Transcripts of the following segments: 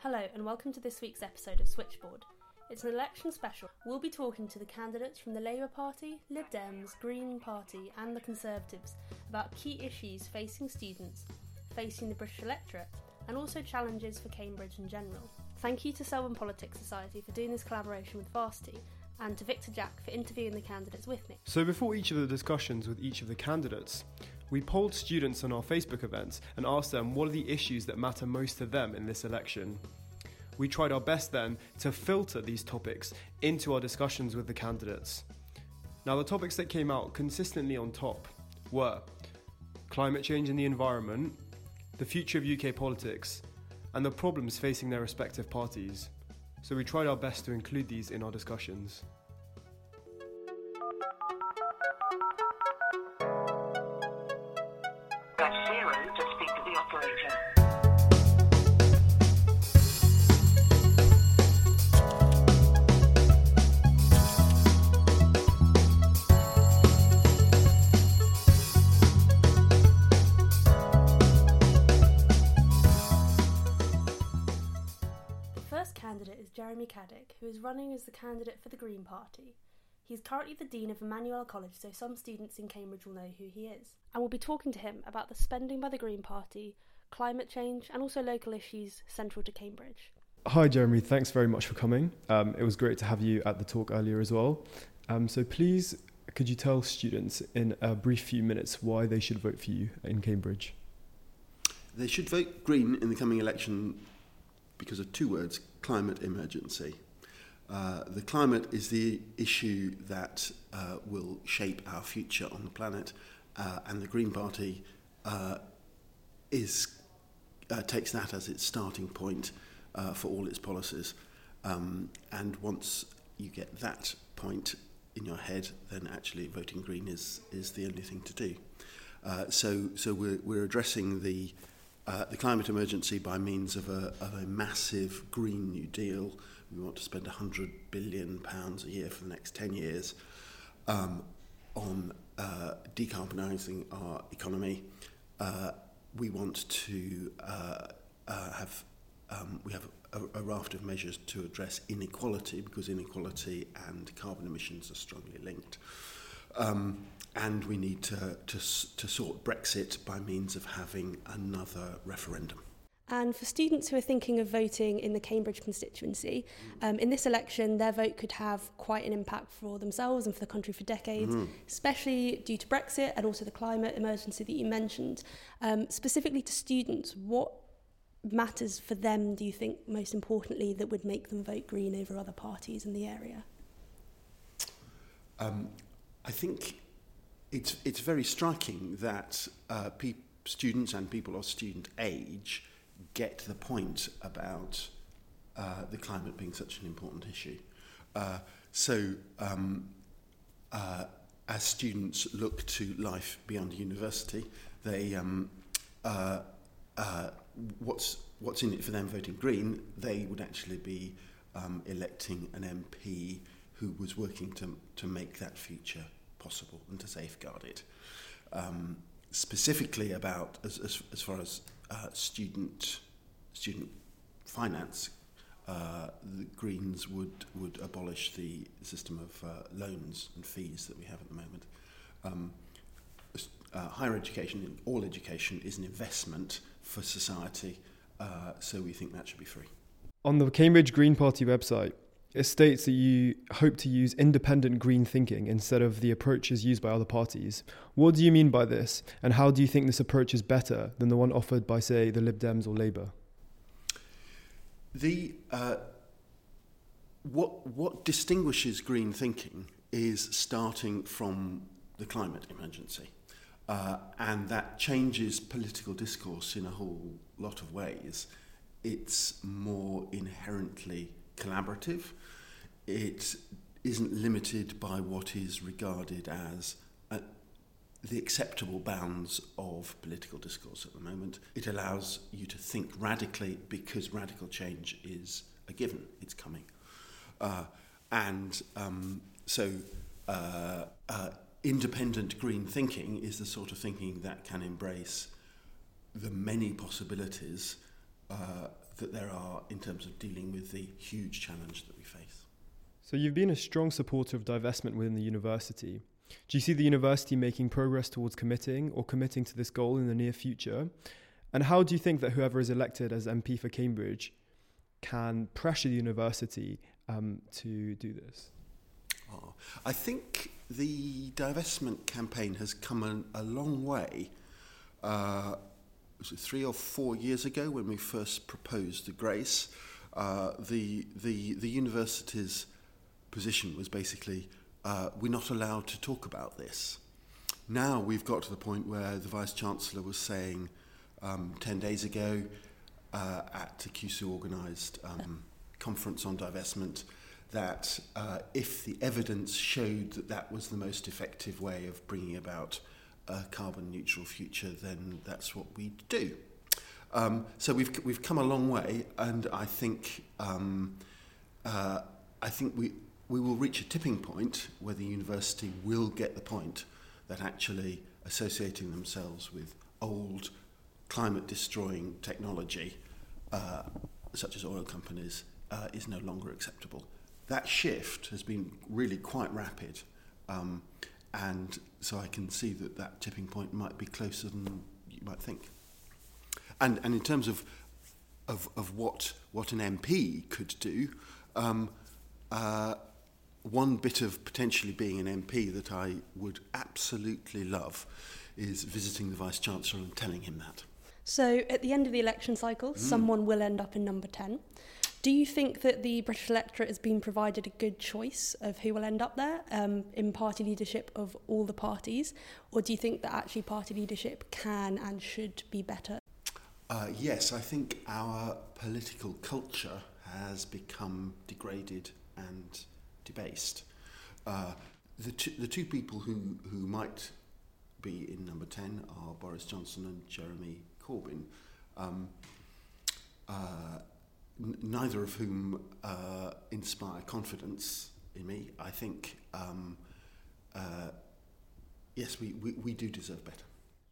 Hello, and welcome to this week's episode of Switchboard. It's an election special. We'll be talking to the candidates from the Labour Party, Lib Dems, Green Party, and the Conservatives about key issues facing students, facing the British electorate, and also challenges for Cambridge in general. Thank you to Selwyn Politics Society for doing this collaboration with Varsity, and to Victor Jack for interviewing the candidates with me. So, before each of the discussions with each of the candidates, we polled students on our Facebook events and asked them what are the issues that matter most to them in this election. We tried our best then to filter these topics into our discussions with the candidates. Now, the topics that came out consistently on top were climate change and the environment, the future of UK politics, and the problems facing their respective parties. So, we tried our best to include these in our discussions. Green Party. He is currently the Dean of Emmanuel College, so some students in Cambridge will know who he is. And we'll be talking to him about the spending by the Green Party, climate change, and also local issues central to Cambridge. Hi, Jeremy. Thanks very much for coming. Um, it was great to have you at the talk earlier as well. Um, so, please, could you tell students in a brief few minutes why they should vote for you in Cambridge? They should vote Green in the coming election because of two words climate emergency. Uh, the climate is the issue that uh, will shape our future on the planet, uh, and the Green Party uh, is, uh, takes that as its starting point for all its policies. Um, and once you get that point in your head, then actually voting Green is, is the only thing to do. So, so we're, we're addressing the the climate emergency by means of a, of a massive Green New Deal. We want to spend 100 billion pounds a year for the next 10 years um, on uh, decarbonising our economy. Uh, we want to uh, uh, have um, we have a, a raft of measures to address inequality because inequality and carbon emissions are strongly linked. Um, and we need to, to, to sort Brexit by means of having another referendum. And for students who are thinking of voting in the Cambridge constituency, um, in this election, their vote could have quite an impact for themselves and for the country for decades, especially due to Brexit and also the climate emergency that you mentioned. Um, specifically to students, what matters for them, do you think, most importantly, that would make them vote Green over other parties in the area? Um, I think it's, it's very striking that uh, pe- students and people of student age get to the point about uh, the climate being such an important issue. Uh, so, um, uh, as students look to life beyond university, they um, uh, uh, what's what's in it for them voting Green? They would actually be um, electing an MP who was working to to make that future possible and to safeguard it. Um, specifically about as as, as far as uh, student student finance, uh, the Greens would would abolish the system of uh, loans and fees that we have at the moment. Um, uh, higher education, in all education, is an investment for society, uh, so we think that should be free. On the Cambridge Green Party website, it states that you hope to use independent green thinking instead of the approaches used by other parties. What do you mean by this, and how do you think this approach is better than the one offered by, say, the Lib Dems or Labour? The uh, what what distinguishes green thinking is starting from the climate emergency, uh, and that changes political discourse in a whole lot of ways. It's more inherently collaborative. It isn't limited by what is regarded as the acceptable bounds of political discourse at the moment. It allows you to think radically because radical change is a given, it's coming. Uh, and um, so uh, uh, independent green thinking is the sort of thinking that can embrace the many possibilities uh, that there are in terms of dealing with the huge challenge that we face. So you've been a strong supporter of divestment within the university. Do you see the university making progress towards committing or committing to this goal in the near future? And how do you think that whoever is elected as MP for Cambridge can pressure the university um, to do this? Oh, I think the divestment campaign has come a, a long way. Uh, was it three or four years ago when we first proposed the Grace? Uh, the, the, the university's position was basically uh, we're not allowed to talk about this. Now we've got to the point where the Vice Chancellor was saying um, 10 days ago uh, at a CUSU organised um, conference on divestment that uh, if the evidence showed that that was the most effective way of bringing about a carbon neutral future, then that's what we do. Um, so we've we've come a long way, and I think um, uh, I think we we will reach a tipping point where the university will get the point that actually associating themselves with old climate destroying technology, uh, such as oil companies, uh, is no longer acceptable. That shift has been really quite rapid, um, and so I can see that that tipping point might be closer than you might think. And, and in terms of, of, of what, what an MP could do, um, uh, one bit of potentially being an MP that I would absolutely love is visiting the Vice Chancellor and telling him that. So, at the end of the election cycle, mm. someone will end up in number 10. Do you think that the British electorate has been provided a good choice of who will end up there um, in party leadership of all the parties? Or do you think that actually party leadership can and should be better? Uh, yes, I think our political culture has become degraded and debased. Uh, the, two, the two people who, who might be in number 10 are Boris Johnson and Jeremy Corbyn, um, uh, n- neither of whom uh, inspire confidence in me. I think, um, uh, yes, we, we, we do deserve better.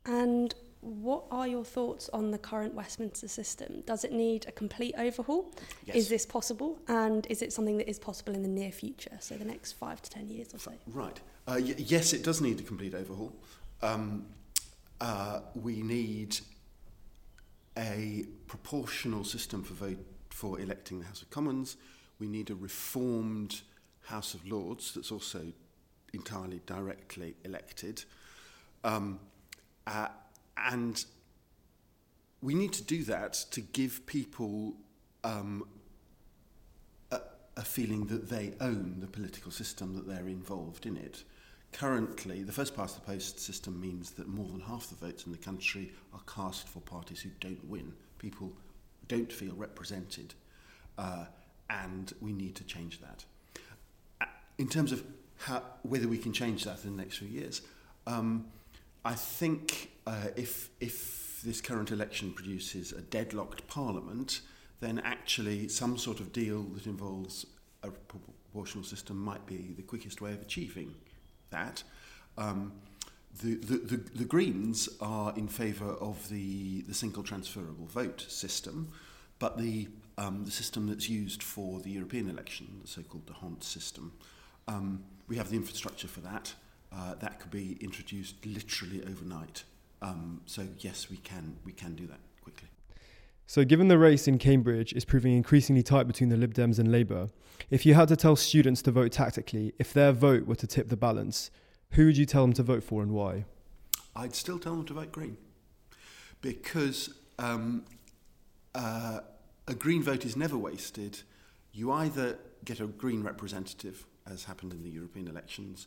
And what are your thoughts on the current Westminster system? Does it need a complete overhaul? Yes. Is this possible? And is it something that is possible in the near future, so the next five to ten years or so? Right. Uh, y- yes, it does need a complete overhaul. Um, uh, we need a proportional system for vote for electing the House of Commons. We need a reformed House of Lords that's also entirely directly elected. Um, uh, and we need to do that to give people um, a, a feeling that they own the political system, that they're involved in it. Currently, the first past the post system means that more than half the votes in the country are cast for parties who don't win. People don't feel represented, uh, and we need to change that. Uh, in terms of how, whether we can change that in the next few years, um, I think uh, if, if this current election produces a deadlocked parliament, then actually some sort of deal that involves a proportional system might be the quickest way of achieving that. Um, the, the, the, the Greens are in favour of the, the single transferable vote system, but the, um, the system that's used for the European election, the so-called D'Hondt system, um, we have the infrastructure for that. uh, that could be introduced literally overnight. Um, so yes, we can we can do that quickly. So, given the race in Cambridge is proving increasingly tight between the Lib Dems and Labour, if you had to tell students to vote tactically, if their vote were to tip the balance, who would you tell them to vote for and why? I'd still tell them to vote Green because um, uh, a Green vote is never wasted. You either get a Green representative, as happened in the European elections,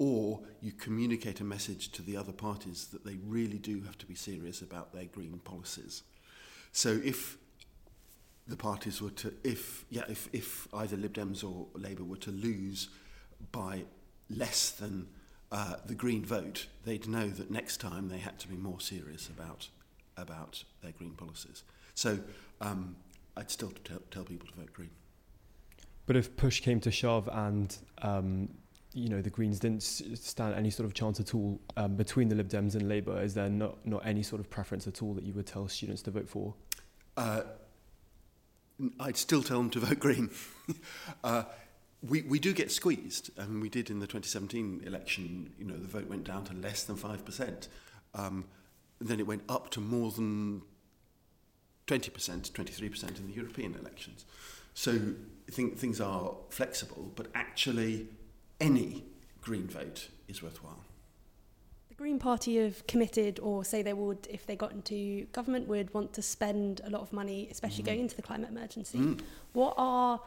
or you communicate a message to the other parties that they really do have to be serious about their green policies. So if the parties were to, if yeah, if, if either Lib Dems or Labour were to lose by less than uh, the Green vote, they'd know that next time they had to be more serious about about their green policies. So um, I'd still tell, tell people to vote Green. But if push came to shove and um, you know, the Greens didn't stand any sort of chance at all um, between the Lib Dems and Labour. Is there not, not any sort of preference at all that you would tell students to vote for? Uh, I'd still tell them to vote Green. uh, we, we do get squeezed. and we did in the 2017 election, you know, the vote went down to less than 5%. Um, then it went up to more than 20%, 23% in the European elections. So I think things are flexible, but actually any Green vote is worthwhile. The Green Party have committed, or say they would, if they got into government, would want to spend a lot of money, especially Mhm. going into the climate emergency. Mm. What are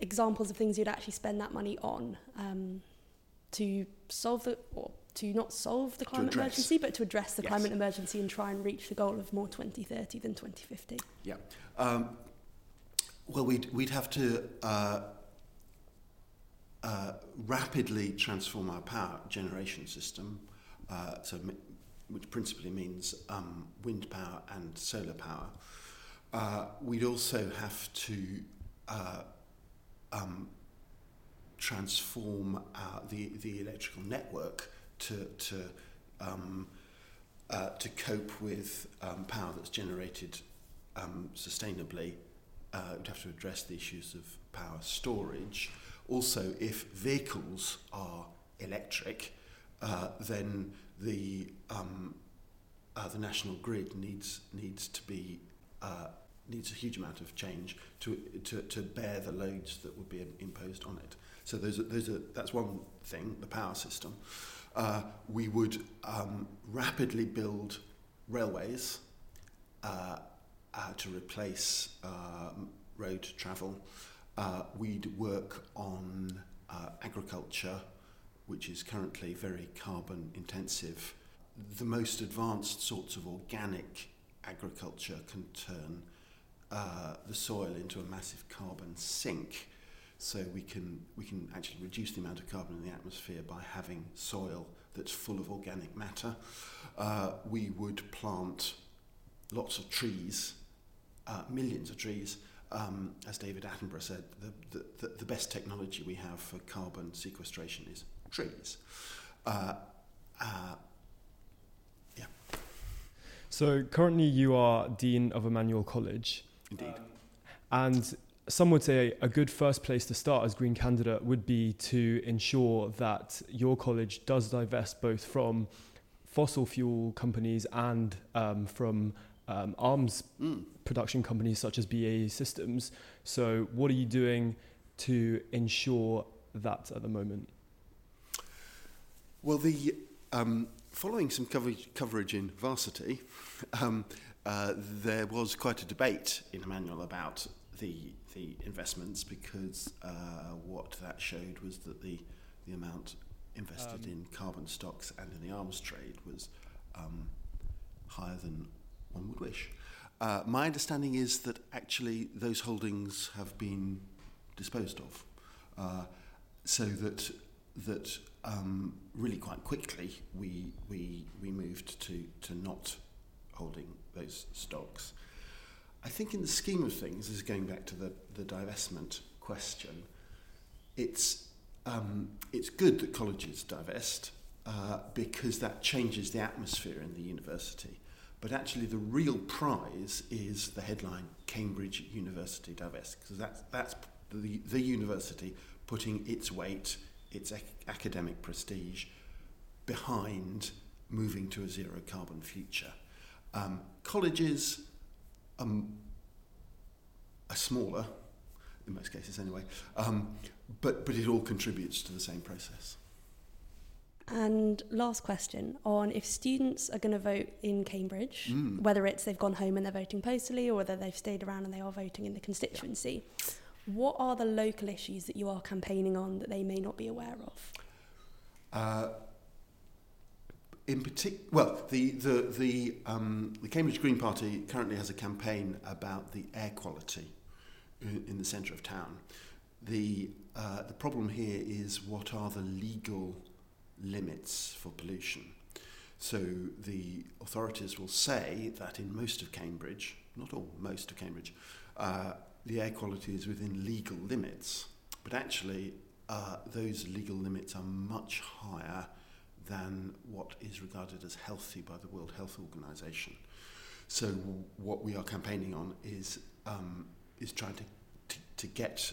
examples of things you'd actually spend that money on um, to solve the, or to not solve the climate emergency, but to address the Yes. climate emergency and try and reach the goal of more 2030 than 2050? Yeah. Um, well, we'd, we'd have to uh, uh, rapidly transform our power generation system, uh, so, which principally means um, wind power and solar power. Uh, we'd also have to uh, um, transform uh, the, the electrical network to, to, um, to cope with um, power that's generated um, sustainably. We'd have to address the issues of power storage. Also, if vehicles are electric, uh, then the um, uh, the national grid needs needs to be uh, needs a huge amount of change to, to to bear the loads that would be imposed on it. So those those are, that's one thing, the power system. Uh, we would um, rapidly build railways uh, uh, to replace um, road travel. Uh, we'd work on uh, agriculture, which is currently very carbon intensive. The most advanced sorts of organic agriculture can turn uh, the soil into a massive carbon sink. So we can we can actually reduce the amount of carbon in the atmosphere by having soil that's full of organic matter. Uh, we would plant lots of trees, uh, millions of trees. Um, as David Attenborough said, the, the, the best technology we have for carbon sequestration is trees. Uh, uh, yeah, So currently you are Dean of Emmanuel College. indeed. And some would say a good first place to start as Green candidate would be to ensure that your college does divest both from fossil fuel companies and um, from um, arms Mm. production companies such as BAE Systems. So, what are you doing to ensure that at the moment? Well, the um, following some coverage, coverage in Varsity, um, uh, there was quite a debate in Emmanuel about the the investments because uh, what that showed was that the the amount invested Um, in carbon stocks and in the arms trade was um, higher than one would wish. Uh, my understanding is that actually those holdings have been disposed of, uh, so that that um, really quite quickly we we we moved to to not holding those stocks. I think in the scheme of things, this is going back to the the divestment question. It's um, it's good that colleges divest uh, because that changes the atmosphere in the university. But actually, the real prize is the headline Cambridge University divest because that's, that's the, the university putting its weight, its ac academic prestige behind moving to a zero carbon future. Um, colleges um, are smaller, in most cases anyway, um, but, but it all contributes to the same process. And last question on if students are going to vote in Cambridge, Mm. whether it's they've gone home and they're voting postally or whether they've stayed around and they are voting in the constituency, what are the local issues that you are campaigning on that they may not be aware of? Uh, in particular, well, the, the, the, um, the Cambridge Green Party currently has a campaign about the air quality in, in the centre of town. The, uh, the problem here is what are the legal limits for pollution? So the authorities will say that in most of Cambridge, not all, most of Cambridge, uh, the air quality is within legal limits. But actually, uh, those legal limits are much higher than what is regarded as healthy by the World Health Organization. So what we are campaigning on is um, is trying to, to, to get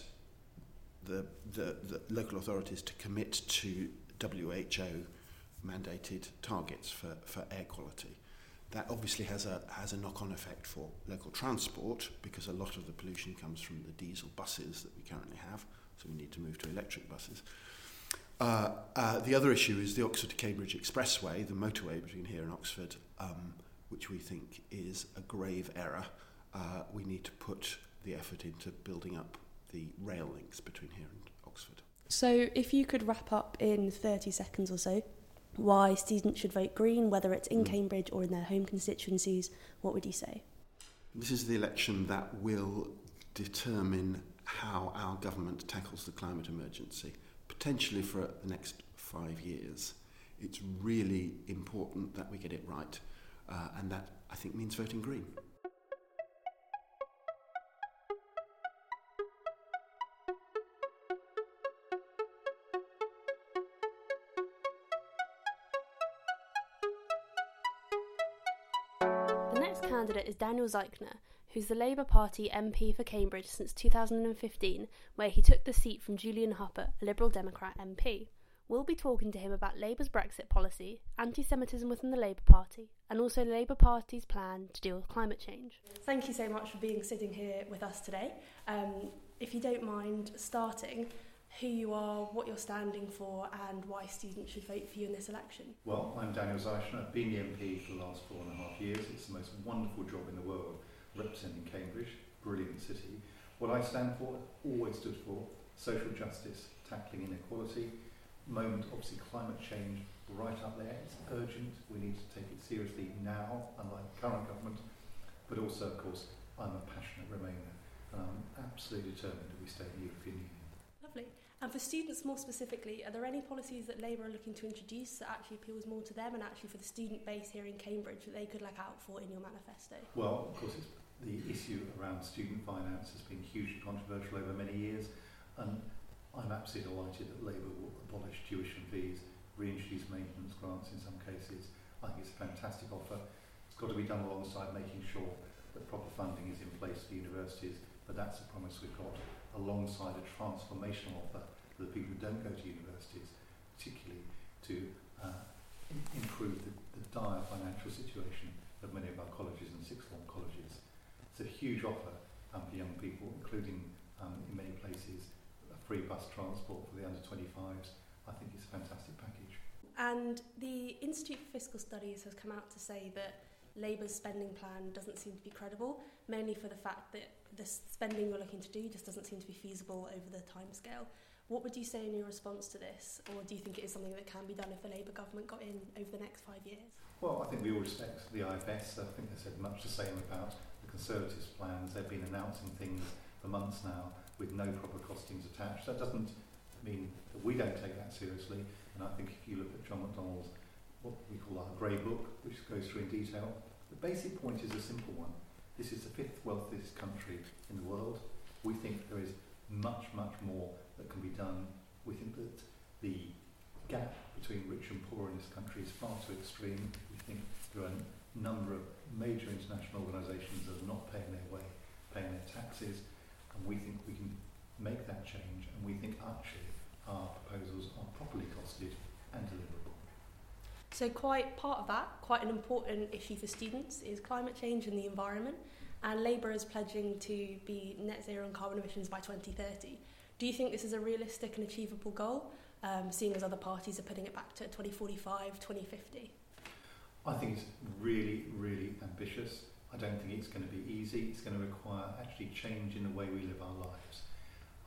the, the, the local authorities to commit to WHO mandated targets for, for air quality. That obviously has a, has a knock on effect for local transport because a lot of the pollution comes from the diesel buses that we currently have, so we need to move to electric buses. Uh, uh, the other issue is the Oxford to Cambridge Expressway, the motorway between here and Oxford, um, which we think is a grave error. Uh, we need to put the effort into building up the rail links between here and Oxford. So, if you could wrap up in 30 seconds or so why students should vote Green, whether it's in Mm. Cambridge or in their home constituencies, what would you say? This is the election that will determine how our government tackles the climate emergency, potentially for the next five years. It's really important that we get it right, uh, and that I think means voting Green. Daniel Zeichner, who's the Labour Party MP for Cambridge since 2015, where he took the seat from Julian Huppert, a Liberal Democrat MP. We'll be talking to him about Labour's Brexit policy, anti Semitism within the Labour Party, and also the Labour Party's plan to deal with climate change. Thank you so much for being sitting here with us today. Um, if you don't mind starting, who you are, what you're standing for, and why students should vote for you in this election. Well, I'm Daniel Zeichner. I've been the MP for the last four and a half years. It's the most wonderful job in the world, representing Cambridge, brilliant city. What I stand for, always stood for, social justice, tackling inequality, moment, obviously climate change, right up there. It's urgent. We need to take it seriously now, unlike the current government. But also, of course, I'm a passionate Remainer, and I'm absolutely determined that we stay in the European Union. And for students more specifically, are there any policies that Labour are looking to introduce that actually appeals more to them and actually for the student base here in Cambridge that they could look out for in your manifesto? Well, of course, the issue around student finance has been hugely controversial over many years, and I'm absolutely delighted that Labour will abolish tuition fees, reintroduce maintenance grants in some cases. I think it's a fantastic offer. It's got to be done alongside making sure that proper funding is in place for universities, but that's a promise we've got alongside a transformational offer for the people who don't go to universities, particularly to uh, improve the, the dire financial situation of many of our colleges and sixth form colleges. It's a huge offer um, for young people, including um, in many places free bus transport for the under 25s. I think it's a fantastic package. And the Institute for Fiscal Studies has come out to say that Labour's spending plan doesn't seem to be credible, mainly for the fact that the spending you're looking to do just doesn't seem to be feasible over the timescale. What would you say in your response to this, or do you think it is something that can be done if the Labour government got in over the next five years? Well, I think we all respect the IFS. I think they said much the same about the Conservatives' plans. They've been announcing things for months now with no proper costings attached. That doesn't mean that we don't take that seriously. And I think if you look at John McDonnell's, what we call our grey book, which goes through in detail, the basic point is a simple one. This is the fifth wealthiest country in the world. We think there is much, much more that can be done. We think that the gap between rich and poor in this country is far too extreme. We think there are a number of major international organisations that are not paying their way, paying their taxes, and we think we can make that change. And we think actually our proposals are properly costed and deliverable. So, quite part of that, quite an important issue for students, is climate change and the environment. And Labour is pledging to be net zero on carbon emissions by 2030. Do you think this is a realistic and achievable goal, um, seeing as other parties are putting it back to 2045, 2050? I think it's really, really ambitious. I don't think it's going to be easy. It's going to require actually change in the way we live our lives.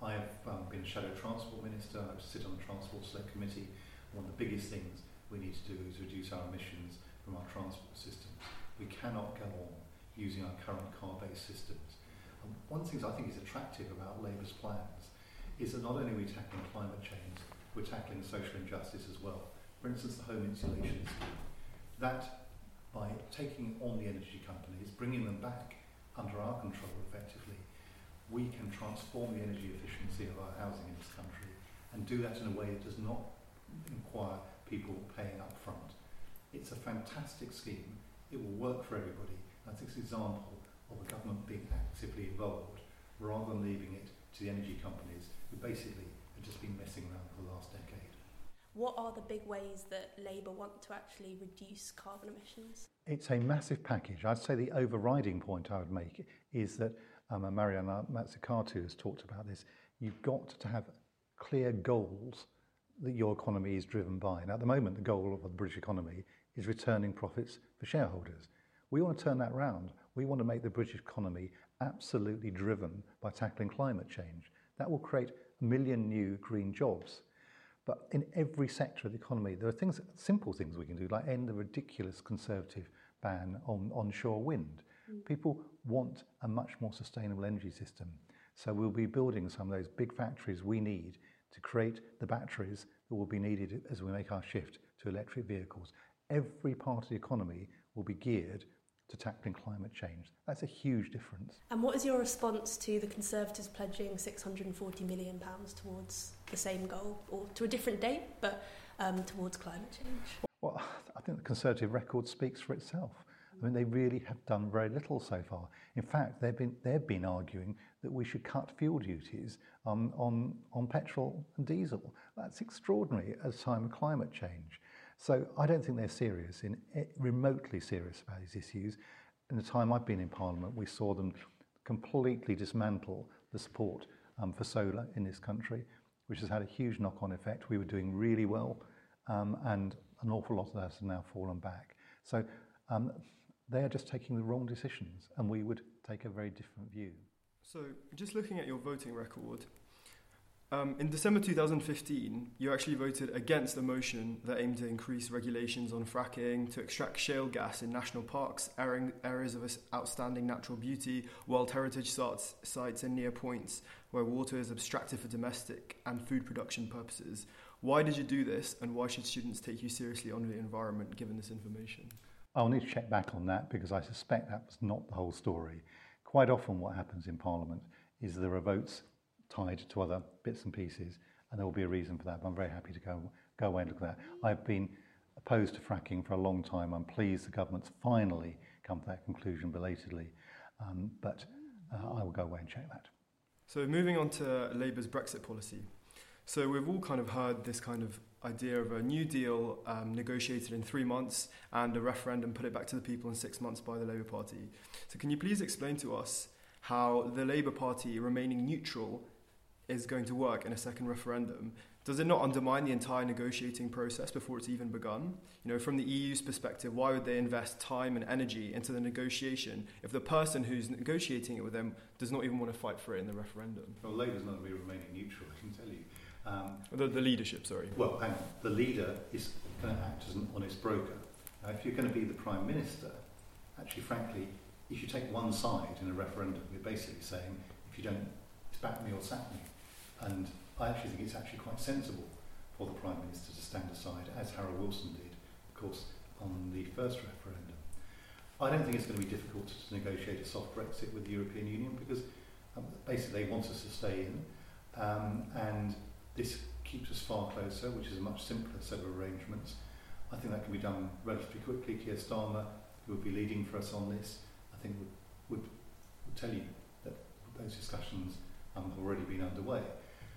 I have um, been shadow transport minister. I sit on the transport select committee. One of the biggest things we need to do is reduce our emissions from our transport systems. We cannot go on using our current car-based systems. And one of the things I think is attractive about Labour's plans is that not only are we tackling climate change, we're tackling social injustice as well. For instance, the home insulation scheme. That, by taking on the energy companies, bringing them back under our control effectively, we can transform the energy efficiency of our housing in this country and do that in a way that does not require people paying up front. It's a fantastic scheme. It will work for everybody. I think it's an example of a government being actively involved rather than leaving it to the energy companies who basically have just been messing around for the last decade. What are the big ways that Labour want to actually reduce carbon emissions? It's a massive package. I'd say the overriding point I would make is that, um, and Mariana Mazzucato has talked about this, you've got to have clear goals that your economy is driven by. And at the moment, the goal of the British economy is returning profits for shareholders. We want to turn that round. We want to make the British economy absolutely driven by tackling climate change. That will create a million new green jobs. But in every sector of the economy, there are things, simple things we can do, like end the ridiculous conservative ban on onshore wind. Mm. People want a much more sustainable energy system. So we'll be building some of those big factories we need to create the batteries that will be needed as we make our shift to electric vehicles. Every part of the economy will be geared to tackling climate change. That's a huge difference. And what is your response to the Conservatives pledging £640 million towards the same goal, or to a different date, but um, towards climate change? Well, I think the Conservative record speaks for itself. I mean, they really have done very little so far. In fact, they've been, they've been arguing that we should cut fuel duties um, on, on petrol and diesel. That's extraordinary at a time of climate change. So I don't think they're serious, in eh, remotely serious about these issues. In the time I've been in Parliament, we saw them completely dismantle the support um, for solar in this country, which has had a huge knock-on effect. We were doing really well, um, and an awful lot of that has now fallen back. So um, they are just taking the wrong decisions, and we would take a very different view. So, just looking at your voting record, um, in December 2015, you actually voted against a motion that aimed to increase regulations on fracking, to extract shale gas in national parks, areas of outstanding natural beauty, World Heritage sites, sites and near points where water is abstracted for domestic and food production purposes. Why did you do this, and why should students take you seriously on the environment given this information? I'll need to check back on that because I suspect that was not the whole story. Quite often, what happens in Parliament is there are votes tied to other bits and pieces, and there will be a reason for that. But I'm very happy to go, go away and look at that. I've been opposed to fracking for a long time. I'm pleased the government's finally come to that conclusion belatedly, um, but uh, I will go away and check that. So, moving on to Labour's Brexit policy. So, we've all kind of heard this kind of idea of a new deal um, negotiated in three months and a referendum put it back to the people in six months by the Labour Party. So, can you please explain to us how the Labour Party remaining neutral is going to work in a second referendum, does it not undermine the entire negotiating process before it's even begun? You know, from the EU's perspective, why would they invest time and energy into the negotiation if the person who's negotiating it with them does not even want to fight for it in the referendum? Well, Labour's not going to be remaining neutral, I can tell you. Um, the, the leadership, sorry. Well, hang on. The leader is going to act as an honest broker. Now, if you're going to be the Prime Minister, actually, frankly, if you take one side in a referendum, you're basically saying, if you don't, it's back me or sack me. And I actually think it's actually quite sensible for the Prime Minister to stand aside, as Harold Wilson did, of course, on the first referendum. I don't think it's going to be difficult to negotiate a soft Brexit with the European Union because um, basically they want us to stay in, um, and this keeps us far closer, which is a much simpler set of arrangements. I think that can be done relatively quickly. Keir Starmer, who will be leading for us on this, I think would, would, would tell you that those discussions um, have already been underway.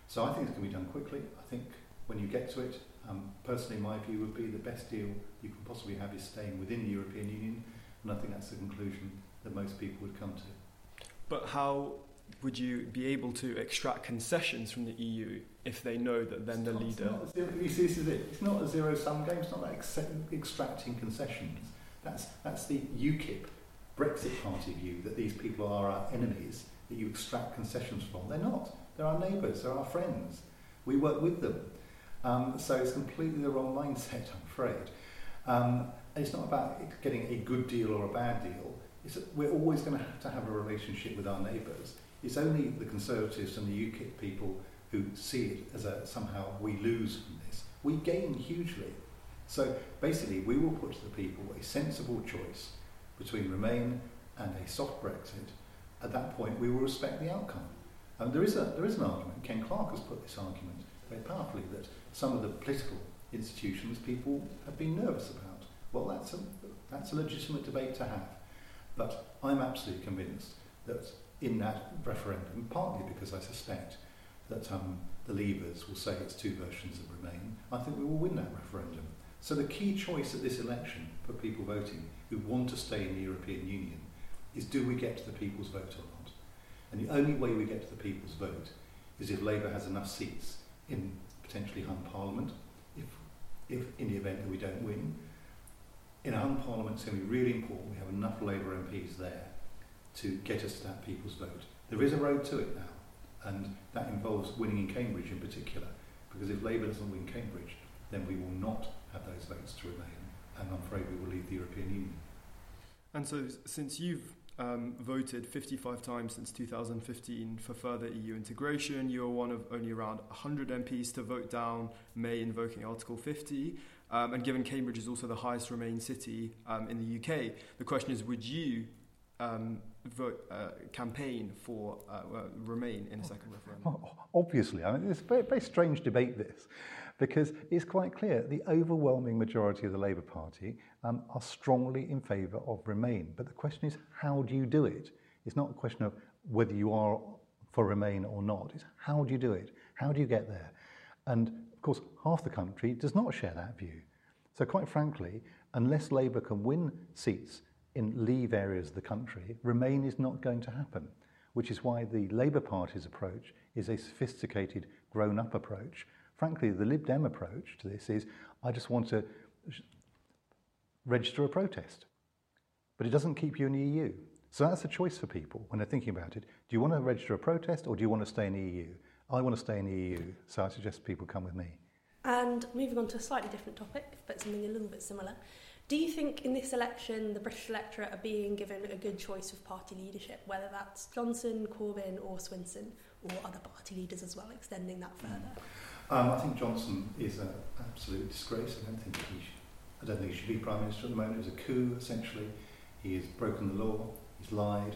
So I think going to be done quickly. I think when you get to it, um, personally, my view would be the best deal you can possibly have is staying within the European Union, and I think that's the conclusion that most people would come to. But how would you be able to extract concessions from the EU if they know that then the leader? It's not, you this is it. It's not a zero-sum game. It's not like ex- extracting concessions. That's that's the UKIP Brexit Party view that these people are our enemies that you extract concessions from. They're not. They're our neighbours. They're our friends. We work with them. Um, so it's completely the wrong mindset, I'm afraid. Um, it's not about getting a good deal or a bad deal. It's, we're always going to have to have a relationship with our neighbours. It's only the Conservatives and the UKIP people who see it as a somehow we lose from this. We gain hugely. So basically, we will put to the people a sensible choice between Remain and a soft Brexit. At that point, we will respect the outcome. And there is, a, there is an argument, Ken Clarke has put this argument very powerfully, that some of the political institutions people have been nervous about. Well, that's a, that's a legitimate debate to have. But I'm absolutely convinced that in that referendum, partly because I suspect that um, the Leavers will say it's two versions of Remain. I think we will win that referendum. So the key choice at this election for people voting who want to stay in the European Union is do we get to the people's vote or not? And the only way we get to the people's vote is if Labour has enough seats in potentially hung parliament, if, if in the event that we don't win. In a hung parliament, it's going to be really important we have enough Labour MPs there to get us to that people's vote. There is a road to it now, and that involves winning in Cambridge in particular, because if Labour doesn't win Cambridge, then we will not have those votes to remain, and I'm afraid we will leave the European Union. And so, since you've um, voted 55 times since 2015 for further EU integration. You are one of only around 100 MPs to vote down May invoking Article 50. Um, and given Cambridge is also the highest Remain city um, in the UK, the question is would you um, vote, uh, campaign for uh, Remain in a second referendum? Obviously, I mean, it's a very, very strange debate this, because it's quite clear the overwhelming majority of the Labour Party um, are strongly in favour of Remain. But the question is, how do you do it? It's not a question of whether you are for Remain or not. It's how do you do it? How do you get there? And of course, half the country does not share that view. So quite frankly, unless Labour can win seats in leave areas of the country, Remain is not going to happen, which is why the Labour Party's approach is a sophisticated, grown-up approach. Frankly, the Lib Dem approach to this is, I just want to register a protest. But it doesn't keep you in the EU. So that's a choice for people when they're thinking about it. Do you want to register a protest or do you want to stay in the EU? I want to stay in the EU, so I suggest people come with me. And moving on to a slightly different topic, but something a little bit similar. Do you think in this election the British electorate are being given a good choice of party leadership, whether that's Johnson, Corbyn, or Swinson, or other party leaders as well, extending that further? Um, I think Johnson is an absolute disgrace. I don't think he should I don't think he should be Prime Minister at the moment. It was a coup, essentially. He has broken the law, he's lied,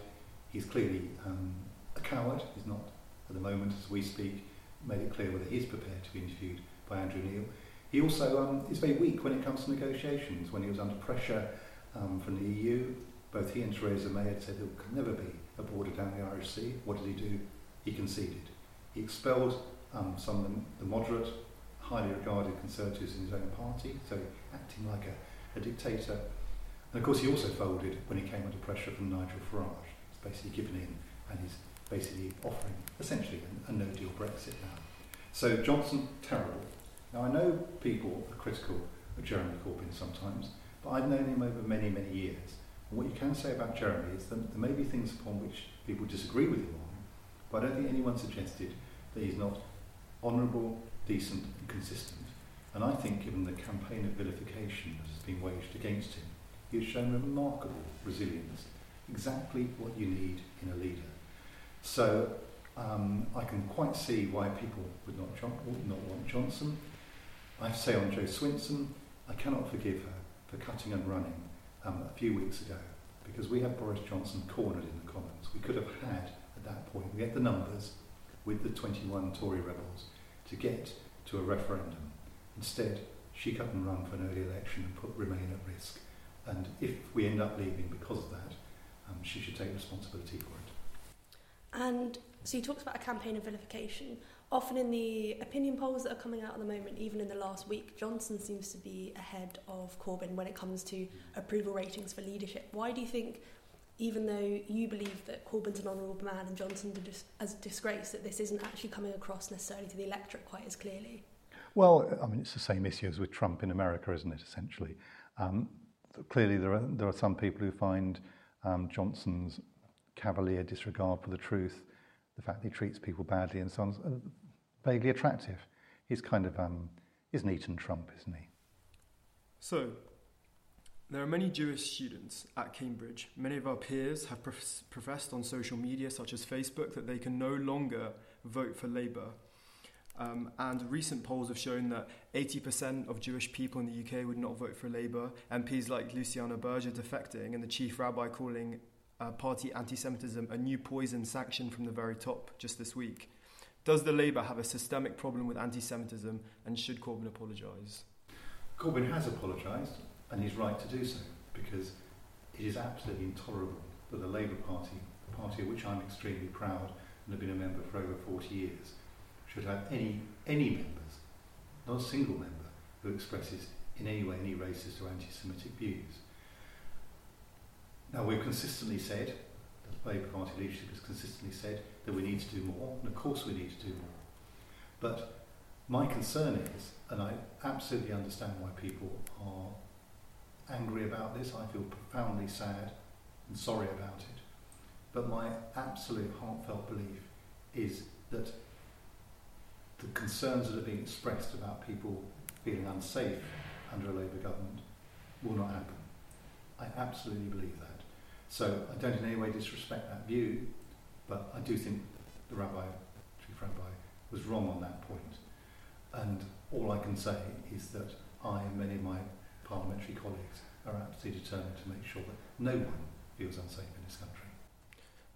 he's clearly um, a coward. He's not, at the moment, as we speak, made it clear whether he's prepared to be interviewed by Andrew Neil. He also um, is very weak when it comes to negotiations. When he was under pressure um, from the EU, both he and Theresa May had said there could never be a border down the Irish Sea. What did he do? He conceded. He expelled um, some of the, the moderate highly regarded Conservatives in his own party, so acting like a, a dictator. And of course, he also folded when he came under pressure from Nigel Farage. He's basically given in and he's basically offering essentially a, a no deal Brexit now. So, Johnson, terrible. Now, I know people are critical of Jeremy Corbyn sometimes, but I've known him over many, many years. And what you can say about Jeremy is that there may be things upon which people disagree with him on, but I don't think anyone suggested that he's not honourable, decent and consistent. And I think given the campaign of vilification that has been waged against him, he has shown remarkable resilience, exactly what you need in a leader. So um, I can quite see why people would not, would not want Johnson. I say on Jo Swinson, I cannot forgive her for cutting and running um, a few weeks ago because we had Boris Johnson cornered in the Commons. We could have had, at that point, we had the numbers with the 21 Tory rebels to get to a referendum. Instead, she cut and run for an early election and put Remain at risk. And if we end up leaving because of that, um, she should take responsibility for it. And so you talked about a campaign of vilification. Often in the opinion polls that are coming out at the moment, even in the last week, Johnson seems to be ahead of Corbyn when it comes to approval ratings for leadership. Why do you think even though you believe that Corbyn's an honourable man and Johnson as a disgrace, that this isn't actually coming across necessarily to the electorate quite as clearly? Well, I mean, it's the same issue as with Trump in America, isn't it, essentially? Um, clearly, there are, there are some people who find um, Johnson's cavalier disregard for the truth, the fact that he treats people badly and so on, uh, vaguely attractive. He's kind of, um, he's Eton Trump, isn't he? So, there are many Jewish students at Cambridge. Many of our peers have professed on social media, such as Facebook, that they can no longer vote for Labour. Um, and recent polls have shown that 80% of Jewish people in the UK would not vote for Labour. MPs like Luciana Berger defecting, and the chief rabbi calling uh, party anti Semitism a new poison sanction from the very top just this week. Does the Labour have a systemic problem with anti Semitism, and should Corbyn apologise? Corbyn has apologised and he's right to do so because it is absolutely intolerable that the Labour Party a party of which I'm extremely proud and have been a member for over 40 years, should have any, any members, not a single member, who expresses in any way any racist or anti-Semitic views. Now we've consistently said, the Labour Party leadership has consistently said that we need to do more, and of course we need to do more. But my concern is, and I absolutely understand why people are angry about this, I feel profoundly sad and sorry about it. But my absolute heartfelt belief is that the concerns that are being expressed about people feeling unsafe under a Labour government will not happen. I absolutely believe that. So I don't in any way disrespect that view, but I do think the rabbi, chief rabbi, was wrong on that point. And all I can say is that I and many of my parliamentary colleagues are absolutely determined to make sure that no one feels unsafe in this country.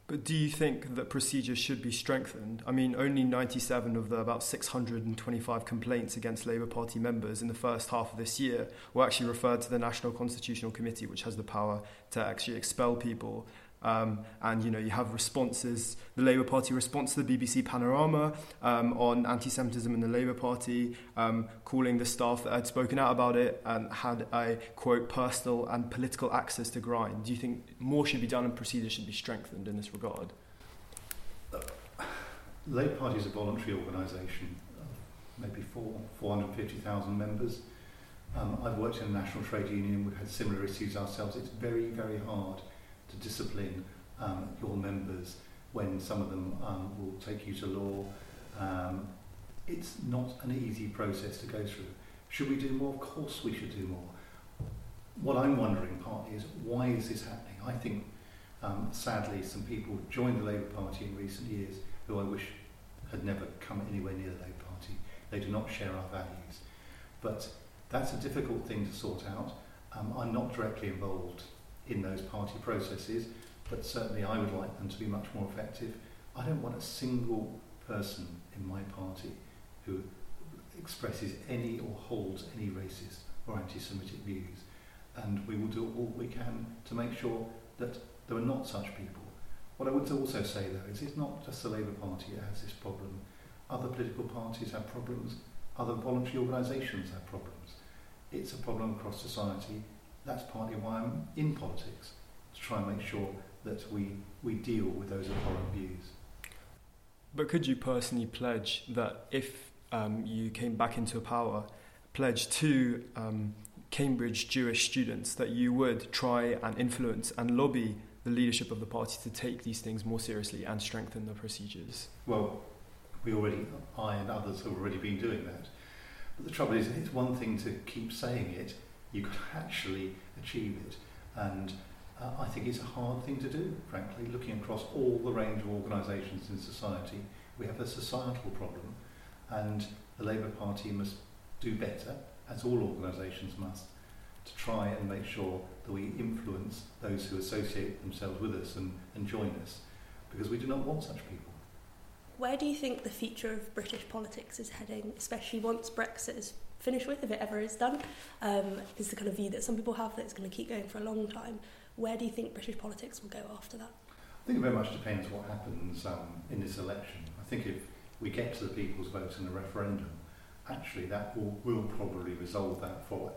But do you think that procedures should be strengthened? I mean, only 97 of the about 625 complaints against Labour Party members in the first half of this year were actually referred to the National Constitutional Committee, which has the power to actually expel people. Um, and you know you have responses. The Labour Party response to the BBC Panorama um, on anti-Semitism in the Labour Party, um, calling the staff that had spoken out about it and had a quote personal and political access to grind. Do you think more should be done and procedures should be strengthened in this regard? The Labour Party is a voluntary organisation, maybe four, 450,000 members. Um, I've worked in a national trade union, we've had similar issues ourselves. It's very, very hard discipline um, your members when some of them um, will take you to law. Um, it's not an easy process to go through. Should we do more? Of course we should do more. What I'm wondering partly is why is this happening? I think um, sadly some people joined the Labour Party in recent years who I wish had never come anywhere near the Labour Party. They do not share our values. But that's a difficult thing to sort out. Um, I'm not directly involved in those party processes, but certainly I would like them to be much more effective. I don't want a single person in my party who expresses any or holds any racist or anti-Semitic views. And we will do all we can to make sure that there are not such people. What I would also say though is it's not just the Labour Party that has this problem. Other political parties have problems, other voluntary organisations have problems. It's a problem across society that's partly why I'm in politics, to try and make sure that we, we deal with those abhorrent views. But could you personally pledge that if um, you came back into power, pledge to um, Cambridge Jewish students that you would try and influence and lobby the leadership of the party to take these things more seriously and strengthen the procedures? Well, we already, I and others have already been doing that. But the trouble is, it's one thing to keep saying it, you could actually achieve it. And uh, I think it's a hard thing to do, frankly, looking across all the range of organisations in society. We have a societal problem, and the Labour Party must do better, as all organisations must, to try and make sure that we influence those who associate themselves with us and, and join us, because we do not want such people. Where do you think the future of British politics is heading, especially once Brexit is finish with, if it ever is done, um, is the kind of view that some people have that it's going to keep going for a long time. Where do you think British politics will go after that? I think it very much depends what happens um, in this election. I think if we get to the people's vote in the referendum, actually that will, will probably resolve that for,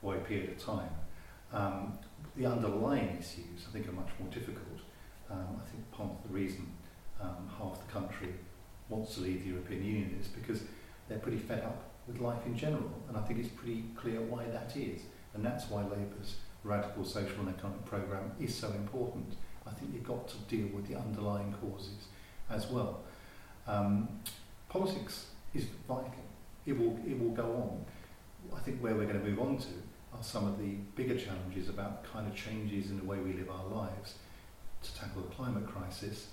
for a period of time. Um, the underlying issues, I think, are much more difficult. Um, I think part of the reason um, half the country wants to leave the European Union is because they're pretty fed up with life in general. And I think it's pretty clear why that is. And that's why Labour's radical social and economic programme is so important. I think you've got to deal with the underlying causes as well. Um, politics is vital. It will, it will go on. I think where we're going to move on to are some of the bigger challenges about kind of changes in the way we live our lives to tackle the climate crisis,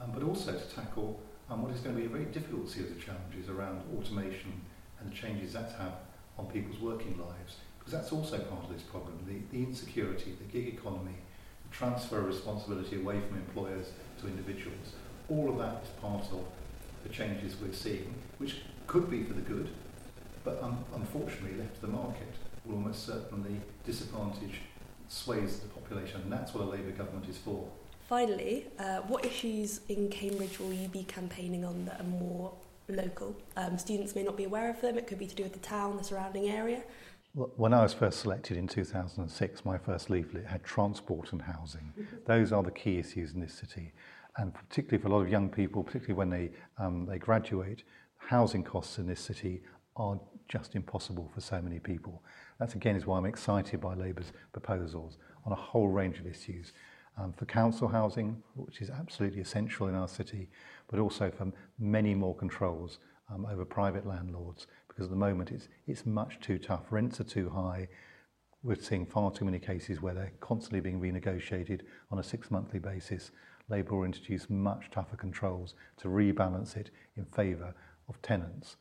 um, but also to tackle um, what is going to be a very difficult series of challenges around automation and the changes that's had on people's working lives. Because that's also part of this problem, the, the insecurity, the gig economy, the transfer of responsibility away from employers to individuals. All of that is part of the changes we're seeing, which could be for the good, but um, unfortunately left to the market will almost certainly disadvantage sways the population, and that's what a Labour government is for. Finally, uh, what issues in Cambridge will you be campaigning on that are more local? Um, students may not be aware of them. It could be to do with the town, the surrounding area. When I was first selected in 2006, my first leaflet had transport and housing. Those are the key issues in this city. And particularly for a lot of young people, particularly when they, um, they graduate, housing costs in this city are just impossible for so many people. That's again is why I'm excited by Labour's proposals on a whole range of issues. Um, for council housing, which is absolutely essential in our city, but also for many more controls um, over private landlords, because at the moment it's, it's much too tough. Rents are too high. We're seeing far too many cases where they're constantly being renegotiated on a six monthly basis. Labour will introduce much tougher controls to rebalance it in favour of tenants.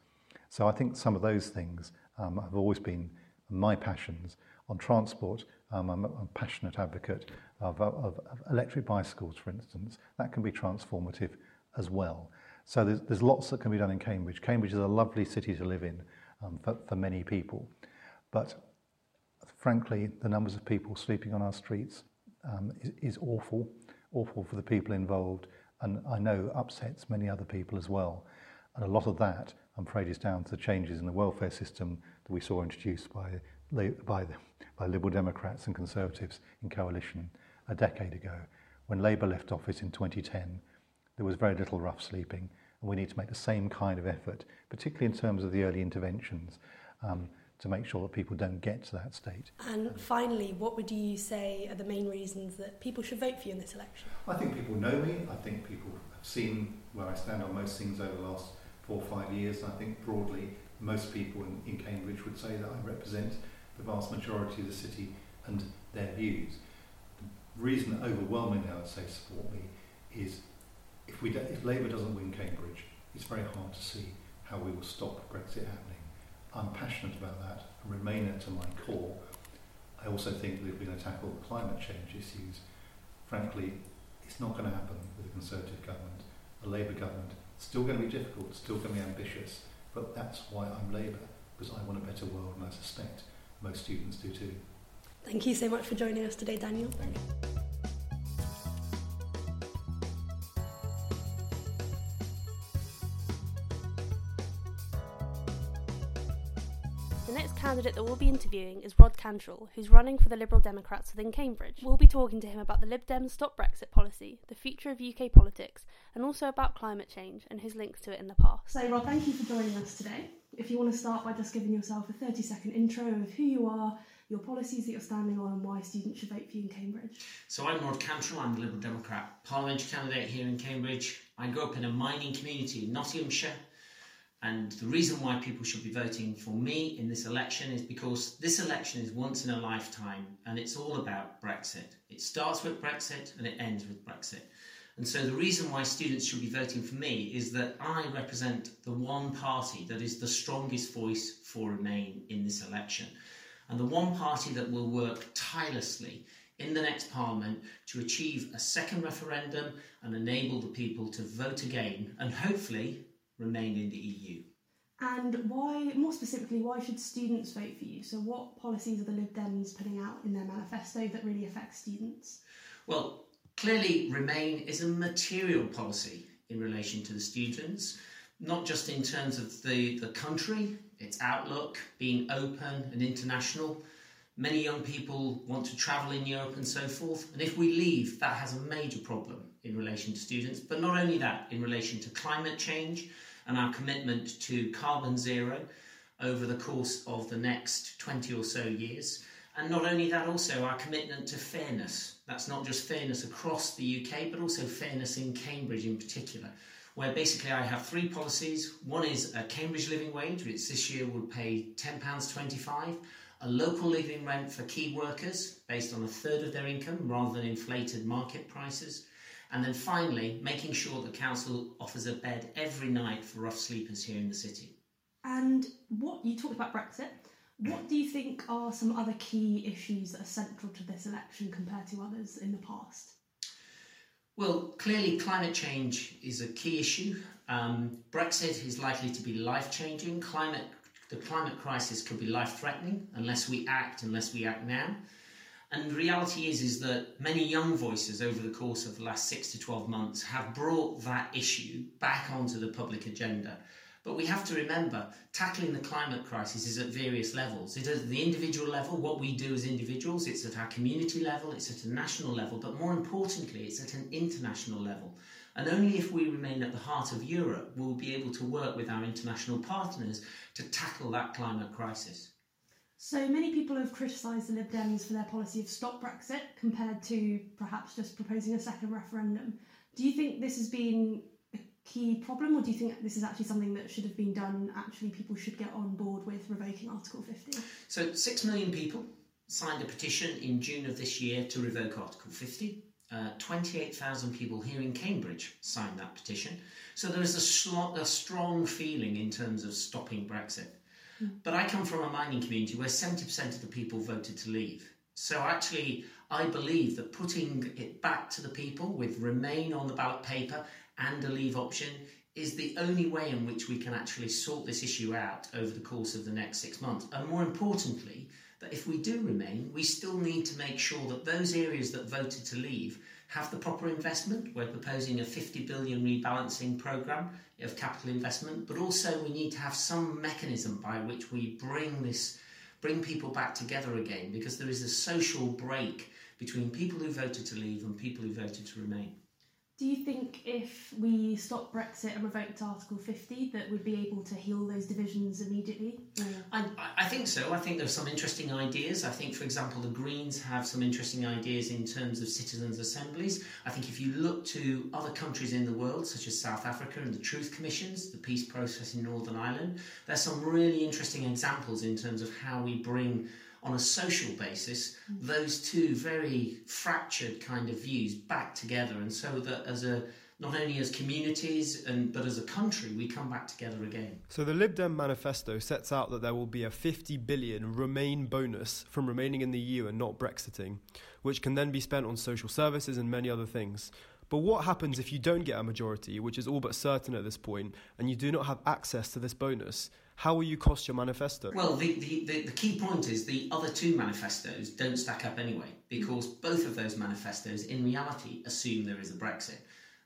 So I think some of those things um, have always been my passions. On transport, um, I'm, a, I'm a passionate advocate of, of, of electric bicycles, for instance. That can be transformative as well. So there's, there's lots that can be done in Cambridge. Cambridge is a lovely city to live in um, for, for many people. But frankly, the numbers of people sleeping on our streets um, is, is awful, awful for the people involved, and I know upsets many other people as well. And a lot of that, I'm afraid, is down to the changes in the welfare system that we saw introduced by, by, the, by Liberal Democrats and Conservatives in coalition a decade ago. When Labour left office in 2010, there was very little rough sleeping, and we need to make the same kind of effort, particularly in terms of the early interventions, um, to make sure that people don't get to that state. And finally, what would you say are the main reasons that people should vote for you in this election? I think people know me. I think people have seen where I stand on most things over the last four or five years. I think broadly, most people in, in Cambridge would say that I represent the vast majority of the city and their views. The reason that overwhelmingly I would say support me is if, we do, if Labour doesn't win Cambridge, it's very hard to see how we will stop Brexit happening. I'm passionate about that and Remainer to my core. I also think that if we're going to tackle climate change issues, frankly, it's not going to happen with a Conservative government. A Labour government, still going to be difficult, still going to be ambitious, but that's why I'm Labour, because I want a better world and I suspect most students do too. Thank you so much for joining us today, Daniel. Candidate that we'll be interviewing is Rod Cantrill, who's running for the Liberal Democrats within Cambridge. We'll be talking to him about the Lib Dems Stop Brexit policy, the future of UK politics, and also about climate change and his links to it in the past. So, Rod, thank you for joining us today. If you want to start by just giving yourself a 30 second intro of who you are, your policies that you're standing on, and why students should vote for you in Cambridge. So I'm Rod Cantrill, I'm the Liberal Democrat parliamentary candidate here in Cambridge. I grew up in a mining community in Nottinghamshire and the reason why people should be voting for me in this election is because this election is once in a lifetime and it's all about Brexit. It starts with Brexit and it ends with Brexit. And so the reason why students should be voting for me is that I represent the one party that is the strongest voice for Remain in this election. And the one party that will work tirelessly in the next Parliament to achieve a second referendum and enable the people to vote again and hopefully remain in the EU. And why, more specifically, why should students vote for you? So, what policies are the Lib Dems putting out in their manifesto that really affect students? Well, clearly, Remain is a material policy in relation to the students, not just in terms of the, the country, its outlook, being open and international. Many young people want to travel in Europe and so forth, and if we leave, that has a major problem in relation to students. But not only that, in relation to climate change and our commitment to carbon zero over the course of the next 20 or so years. And not only that, also our commitment to fairness. That's not just fairness across the UK, but also fairness in Cambridge in particular, where basically I have three policies. One is a Cambridge living wage, which this year would pay £10.25, a local living rent for key workers based on a third of their income rather than inflated market prices. And then finally, making sure the council offers a bed every night for rough sleepers here in the city. And what you talked about Brexit. What do you think are some other key issues that are central to this election compared to others in the past? Well, clearly, climate change is a key issue. Um, Brexit is likely to be life changing. Climate, the climate crisis could be life threatening unless we act, unless we act now. And the reality is, is that many young voices over the course of the last six to 12 months have brought that issue back onto the public agenda. But we have to remember, tackling the climate crisis is at various levels. It is at the individual level, what we do as individuals, it's at our community level, it's at a national level, but more importantly, it's at an international level. And only if we remain at the heart of Europe will we be able to work with our international partners to tackle that climate crisis. So many people have criticised the Lib Dems for their policy of stop Brexit compared to perhaps just proposing a second referendum. Do you think this has been a key problem, or do you think this is actually something that should have been done? Actually, people should get on board with revoking Article 50. So, six million people signed a petition in June of this year to revoke Article 50. Uh, 28,000 people here in Cambridge signed that petition. So there is a, sl- a strong feeling in terms of stopping Brexit. Mm. But I come from a mining community where 70% of the people voted to leave. So actually, I believe that putting it back to the people with Remain on the ballot paper and a leave option is the only way in which we can actually sort this issue out over the course of the next six months. And more importantly, that if we do remain, we still need to make sure that those areas that voted to leave have the proper investment. We're proposing a 50 billion rebalancing programme of capital investment, but also we need to have some mechanism by which we bring this bring people back together again because there is a social break between people who voted to leave and people who voted to remain. Do you think if we stopped Brexit and revoked Article 50 that we'd be able to heal those divisions immediately? Or- I, I think so. I think there's some interesting ideas. I think, for example, the Greens have some interesting ideas in terms of citizens' assemblies. I think if you look to other countries in the world, such as South Africa and the Truth Commissions, the peace process in Northern Ireland, there's some really interesting examples in terms of how we bring on a social basis mm-hmm. those two very fractured kind of views back together and so that as a not only as communities and but as a country we come back together again So the Lib Dem manifesto sets out that there will be a 50 billion Remain bonus from remaining in the EU and not Brexiting, which can then be spent on social services and many other things. But what happens if you don't get a majority, which is all but certain at this point, and you do not have access to this bonus? How will you cost your manifesto? Well, the, the, the, the key point is the other two manifestos don't stack up anyway, because both of those manifestos, in reality, assume there is a Brexit.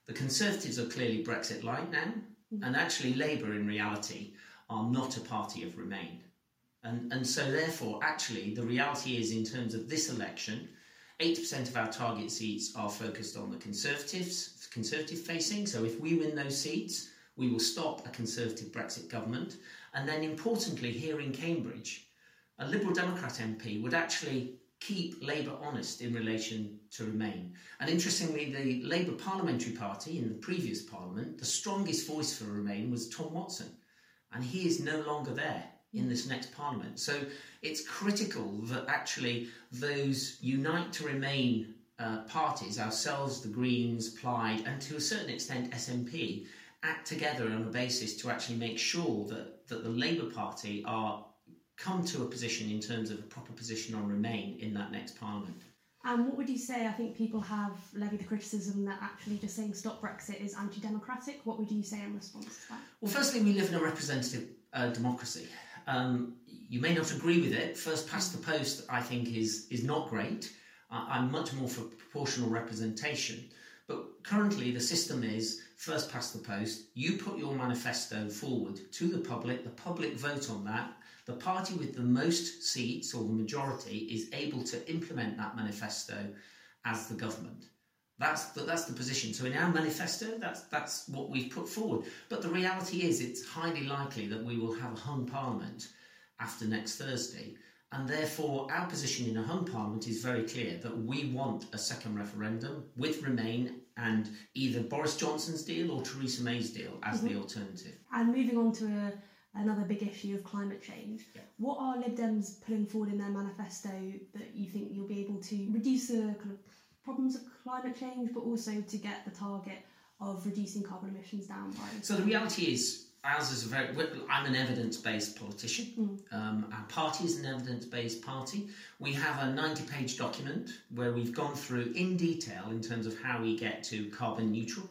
The Conservatives are clearly Brexit light now, mm-hmm. and actually, Labour, in reality, are not a party of Remain. And, and so, therefore, actually, the reality is, in terms of this election, 80% of our target seats are focused on the Conservatives, Conservative facing. So, if we win those seats, we will stop a Conservative Brexit government. And then, importantly, here in Cambridge, a Liberal Democrat MP would actually keep Labour honest in relation to Remain. And interestingly, the Labour Parliamentary Party in the previous Parliament, the strongest voice for Remain was Tom Watson. And he is no longer there in this next Parliament. So it's critical that actually those Unite to Remain uh, parties, ourselves, the Greens, Plaid, and to a certain extent SNP, act together on a basis to actually make sure that, that the Labour Party are come to a position in terms of a proper position on Remain in that next Parliament. And what would you say? I think people have levied the criticism that actually just saying stop Brexit is anti democratic. What would you say in response to that? Well, firstly, we live in a representative uh, democracy. Um, you may not agree with it. First past the post, I think, is is not great. Uh, I'm much more for proportional representation. But currently, the system is first past the post. You put your manifesto forward to the public. The public vote on that. The party with the most seats or the majority is able to implement that manifesto as the government. That's the, that's the position. So in our manifesto, that's that's what we've put forward. But the reality is, it's highly likely that we will have a hung parliament after next Thursday, and therefore our position in a hung parliament is very clear that we want a second referendum with Remain and either Boris Johnson's deal or Theresa May's deal as the mhm. alternative. And moving on to a, another big issue of climate change, Yeah. what are Lib Dems putting forward in their manifesto that you think you'll be able to reduce the kind of problems of climate change, but also to get the target of reducing carbon emissions down by? So the reality is, ours is a very. I'm an evidence-based politician. Um, our party is an evidence-based party. We have a 90-page document where we've gone through in detail in terms of how we get to carbon neutral,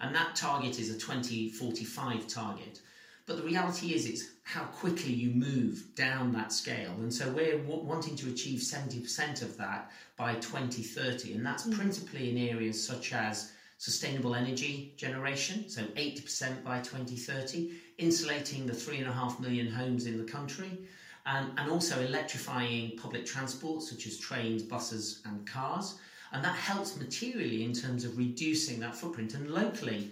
and that target is a 2045 target. But the reality is, it's how quickly you move down that scale. And so we're w- wanting to achieve 70% of that by 2030. And that's principally in areas such as sustainable energy generation, so 80% by 2030, insulating the three and a half million homes in the country, and, and also electrifying public transport, such as trains, buses, and cars. And that helps materially in terms of reducing that footprint. And locally,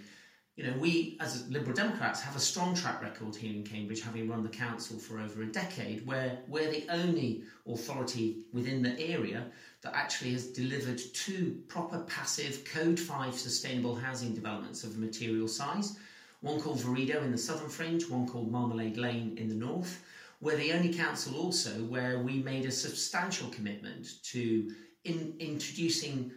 you know, we as Liberal Democrats have a strong track record here in Cambridge, having run the council for over a decade, where we're the only authority within the area that actually has delivered two proper passive Code 5 sustainable housing developments of material size. One called Virido in the southern fringe, one called Marmalade Lane in the north. We're the only council also where we made a substantial commitment to in introducing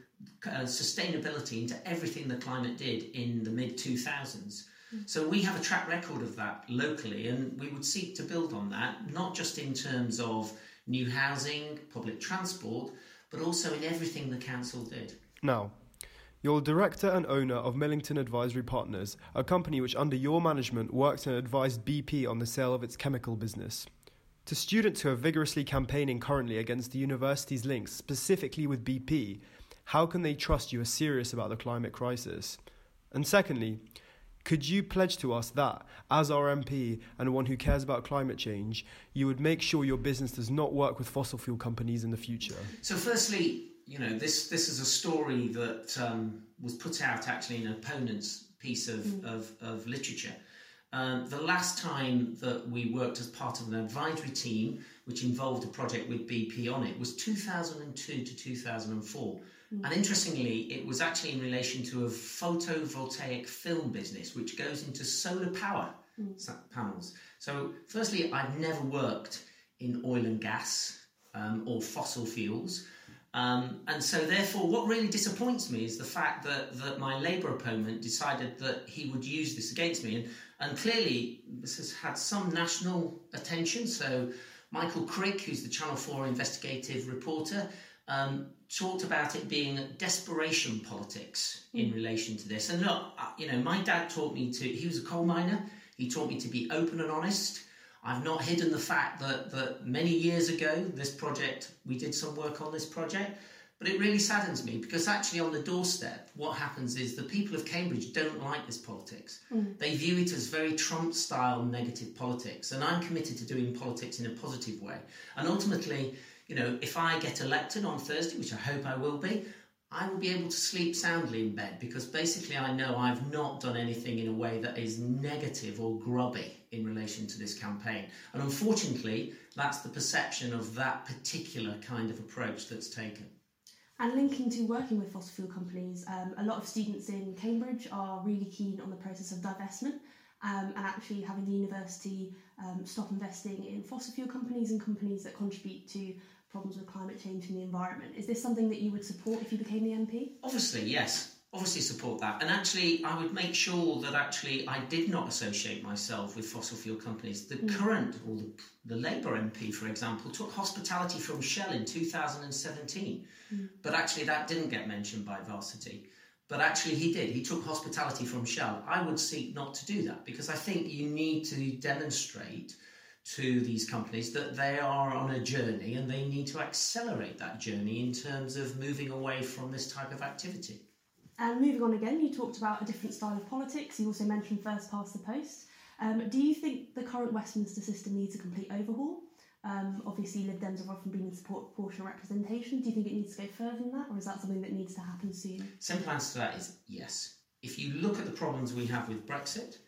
uh, sustainability into everything the climate did in the mid 2000s. So we have a track record of that locally, and we would seek to build on that, not just in terms of new housing, public transport, but also in everything the council did. Now, you're director and owner of Millington Advisory Partners, a company which, under your management, worked and advised BP on the sale of its chemical business. To students who are vigorously campaigning currently against the university's links, specifically with BP, how can they trust you are serious about the climate crisis? And secondly, could you pledge to us that, as our MP and one who cares about climate change, you would make sure your business does not work with fossil fuel companies in the future? So, firstly, you know, this this is a story that um, was put out actually in an opponent's piece of, of, of literature. Um, the last time that we worked as part of an advisory team, which involved a project with BP on it, was 2002 to 2004. And interestingly, it was actually in relation to a photovoltaic film business, which goes into solar power sa- panels. So, firstly, I've never worked in oil and gas um, or fossil fuels. Um, and so, therefore, what really disappoints me is the fact that, that my Labour opponent decided that he would use this against me. And, and clearly, this has had some national attention. So, Michael Crick, who's the Channel 4 investigative reporter, um, talked about it being desperation politics in relation to this. And look, uh, you know, my dad taught me to, he was a coal miner, he taught me to be open and honest. I've not hidden the fact that, that many years ago, this project, we did some work on this project, but it really saddens me because actually on the doorstep, what happens is the people of Cambridge don't like this politics. They view it as very Trump style negative politics, and I'm committed to doing politics in a positive way. And ultimately, you know, if I get elected on Thursday, which I hope I will be, I will be able to sleep soundly in bed because basically I know I've not done anything in a way that is negative or grubby in relation to this campaign. And unfortunately, that's the perception of that particular kind of approach that's taken. And linking to working with fossil fuel companies, um, a lot of students in Cambridge are really keen on the process of divestment um, and actually having the university um, stop investing in fossil fuel companies and companies that contribute to problems with climate change and the environment. Is this something that you would support if you became the MP? Obviously, yes. Obviously, support that. And actually, I would make sure that actually I did not associate myself with fossil fuel companies. The mm. current, or the, the Labour MP, for example, took hospitality from Shell in 2017. Mm. But actually, that didn't get mentioned by Varsity. But actually, he did. He took hospitality from Shell. I would seek not to do that because I think you need to demonstrate to these companies that they are on a journey and they need to accelerate that journey in terms of moving away from this type of activity. And moving on again, you talked about a different style of politics. You also mentioned first past the post. Um, do you think the current Westminster system needs a complete overhaul? Um, obviously, Lib Dems have often been in support of proportional representation. Do you think it needs to go further than that, or is that something that needs to happen soon? Simple answer to that is yes. If you look at the problems we have with Brexit,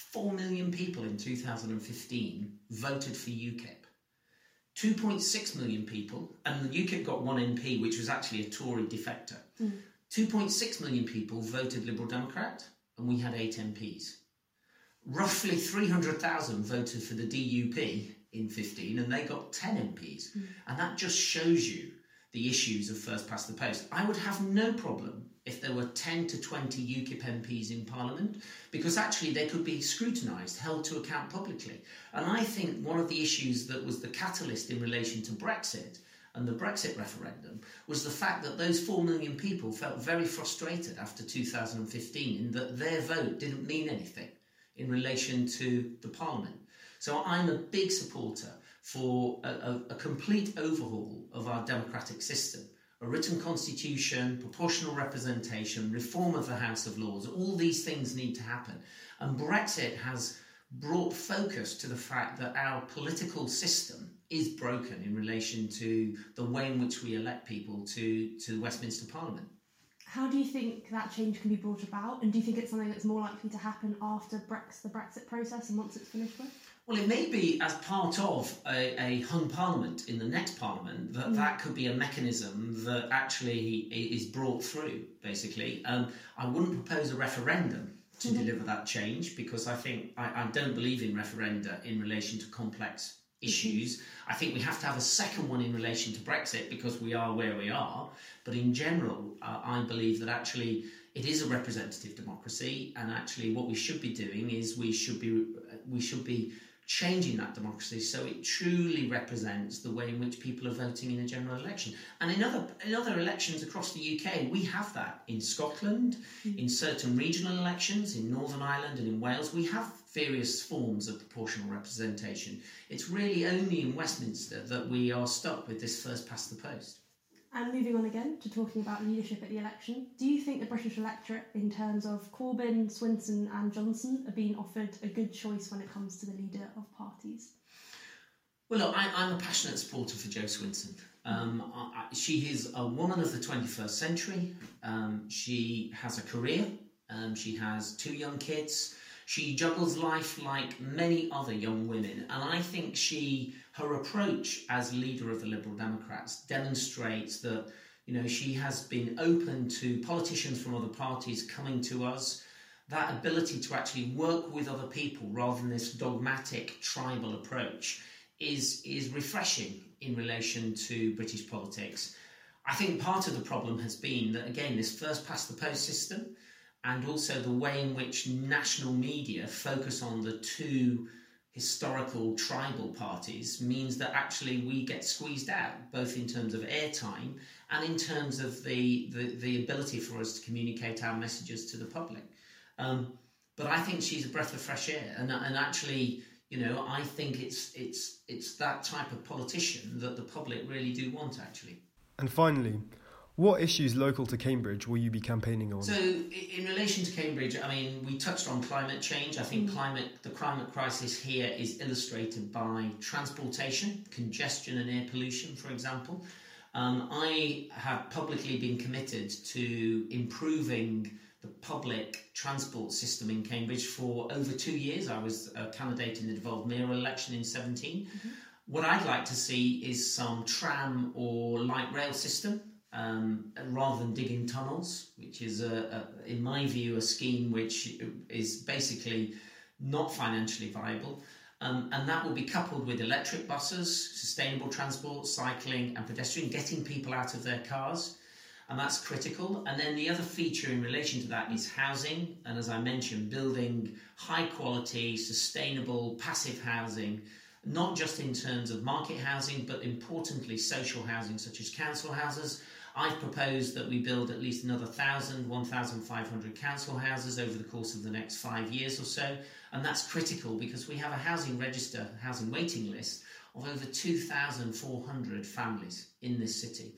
4 million people in 2015 voted for UKIP. 2.6 million people, and UKIP got one MP, which was actually a Tory defector. 2.6 million people voted Liberal Democrat, and we had eight MPs. Roughly 300,000 voted for the DUP in 15, and they got 10 MPs. Hmm. And that just shows you the issues of first past the post. I would have no problem if there were 10 to 20 UKIP MPs in Parliament, because actually they could be scrutinised, held to account publicly. And I think one of the issues that was the catalyst in relation to Brexit and the Brexit referendum was the fact that those 4 million people felt very frustrated after 2015 in that their vote didn't mean anything. in relation to the Parliament. So I'm a big supporter for a, a, a complete overhaul of our democratic system. A written constitution, proportional representation, reform of the House of Lords, all these things need to happen. And Brexit has brought focus to the fact that our political system is broken in relation to the way in which we elect people to, to the Westminster Parliament. How do you think that change can be brought about? And do you think it's something that's more likely to happen after Brex- the Brexit process and once it's finished with? Well, it may be as part of a, a hung parliament in the next parliament that that could be a mechanism that actually is brought through, basically. Um, I wouldn't propose a referendum to deliver that change because I think I, I don't believe in referenda in relation to complex issues. I think we have to have a second one in relation to Brexit because we are where we are. But in general, uh, I believe that actually it is a representative democracy, and actually what we should be doing is we should be we should be changing that democracy so it truly represents the way in which people are voting in a general election. And in other in other elections across the UK, we have that in Scotland, mm-hmm. in certain regional elections, in Northern Ireland and in Wales, we have various forms of proportional representation. It's really only in Westminster that we are stuck with this first past the post. And moving on again to talking about leadership at the election, do you think the British electorate, in terms of Corbyn, Swinson, and Johnson, are being offered a good choice when it comes to the leader of parties? Well, look, I, I'm a passionate supporter for Jo Swinson. Um, I, she is a woman of the 21st century. Um, she has a career. Um, she has two young kids. She juggles life like many other young women, and I think she, her approach as leader of the Liberal Democrats, demonstrates that you know she has been open to politicians from other parties coming to us. That ability to actually work with other people rather than this dogmatic tribal approach is is refreshing in relation to British politics. I think part of the problem has been that again this first past the post system and also the way in which national media focus on the two historical tribal parties means that actually we get squeezed out both in terms of airtime and in terms of the, the, the ability for us to communicate our messages to the public. Um, but I think she's a breath of fresh air, and, and actually, you know, I think it's it's it's that type of politician that the public really do want. Actually, And finally, what issues local to Cambridge will you be campaigning on? So, in relation to Cambridge, I mean, we touched on climate change. I think climate, the climate crisis here is illustrated by transportation, congestion, and air pollution, for example. Um, I have publicly been committed to improving the public transport system in Cambridge for over two years. I was a candidate in the devolved mayoral election in 17. What I'd like to see is some tram or light rail system um, rather than digging tunnels, which is, a, a, in my view, a scheme which is basically not financially viable. Um, and that will be coupled with electric buses, sustainable transport, cycling, and pedestrian, getting people out of their cars. And that's critical. And then the other feature in relation to that is housing. And as I mentioned, building high quality, sustainable, passive housing, not just in terms of market housing, but importantly, social housing, such as council houses. I've proposed that we build at least another 1,000, 1,500 council houses over the course of the next five years or so. And that's critical because we have a housing register, housing waiting list of over 2,400 families in this city.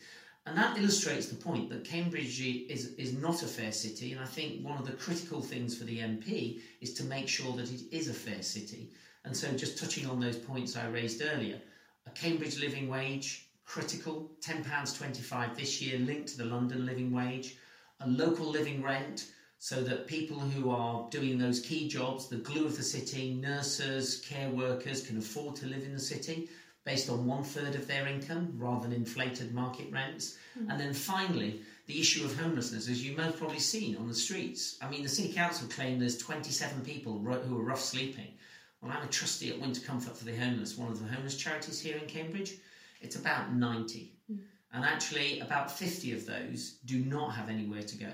And that illustrates the point that Cambridge is, is not a fair city. And I think one of the critical things for the MP is to make sure that it is a fair city. And so, just touching on those points I raised earlier, a Cambridge living wage, critical, £10.25 this year, linked to the London living wage, a local living rent, so that people who are doing those key jobs, the glue of the city, nurses, care workers, can afford to live in the city based on one third of their income rather than inflated market rents. Hmm. And then finally, the issue of homelessness, as you most probably seen on the streets. I mean, the City Council claim there's 27 people who are rough sleeping. Well, I'm a trustee at Wintercomfort for the Homeless, one of the homeless charities here in Cambridge. It's about 90. Hmm. And actually, about 50 of those do not have anywhere to go.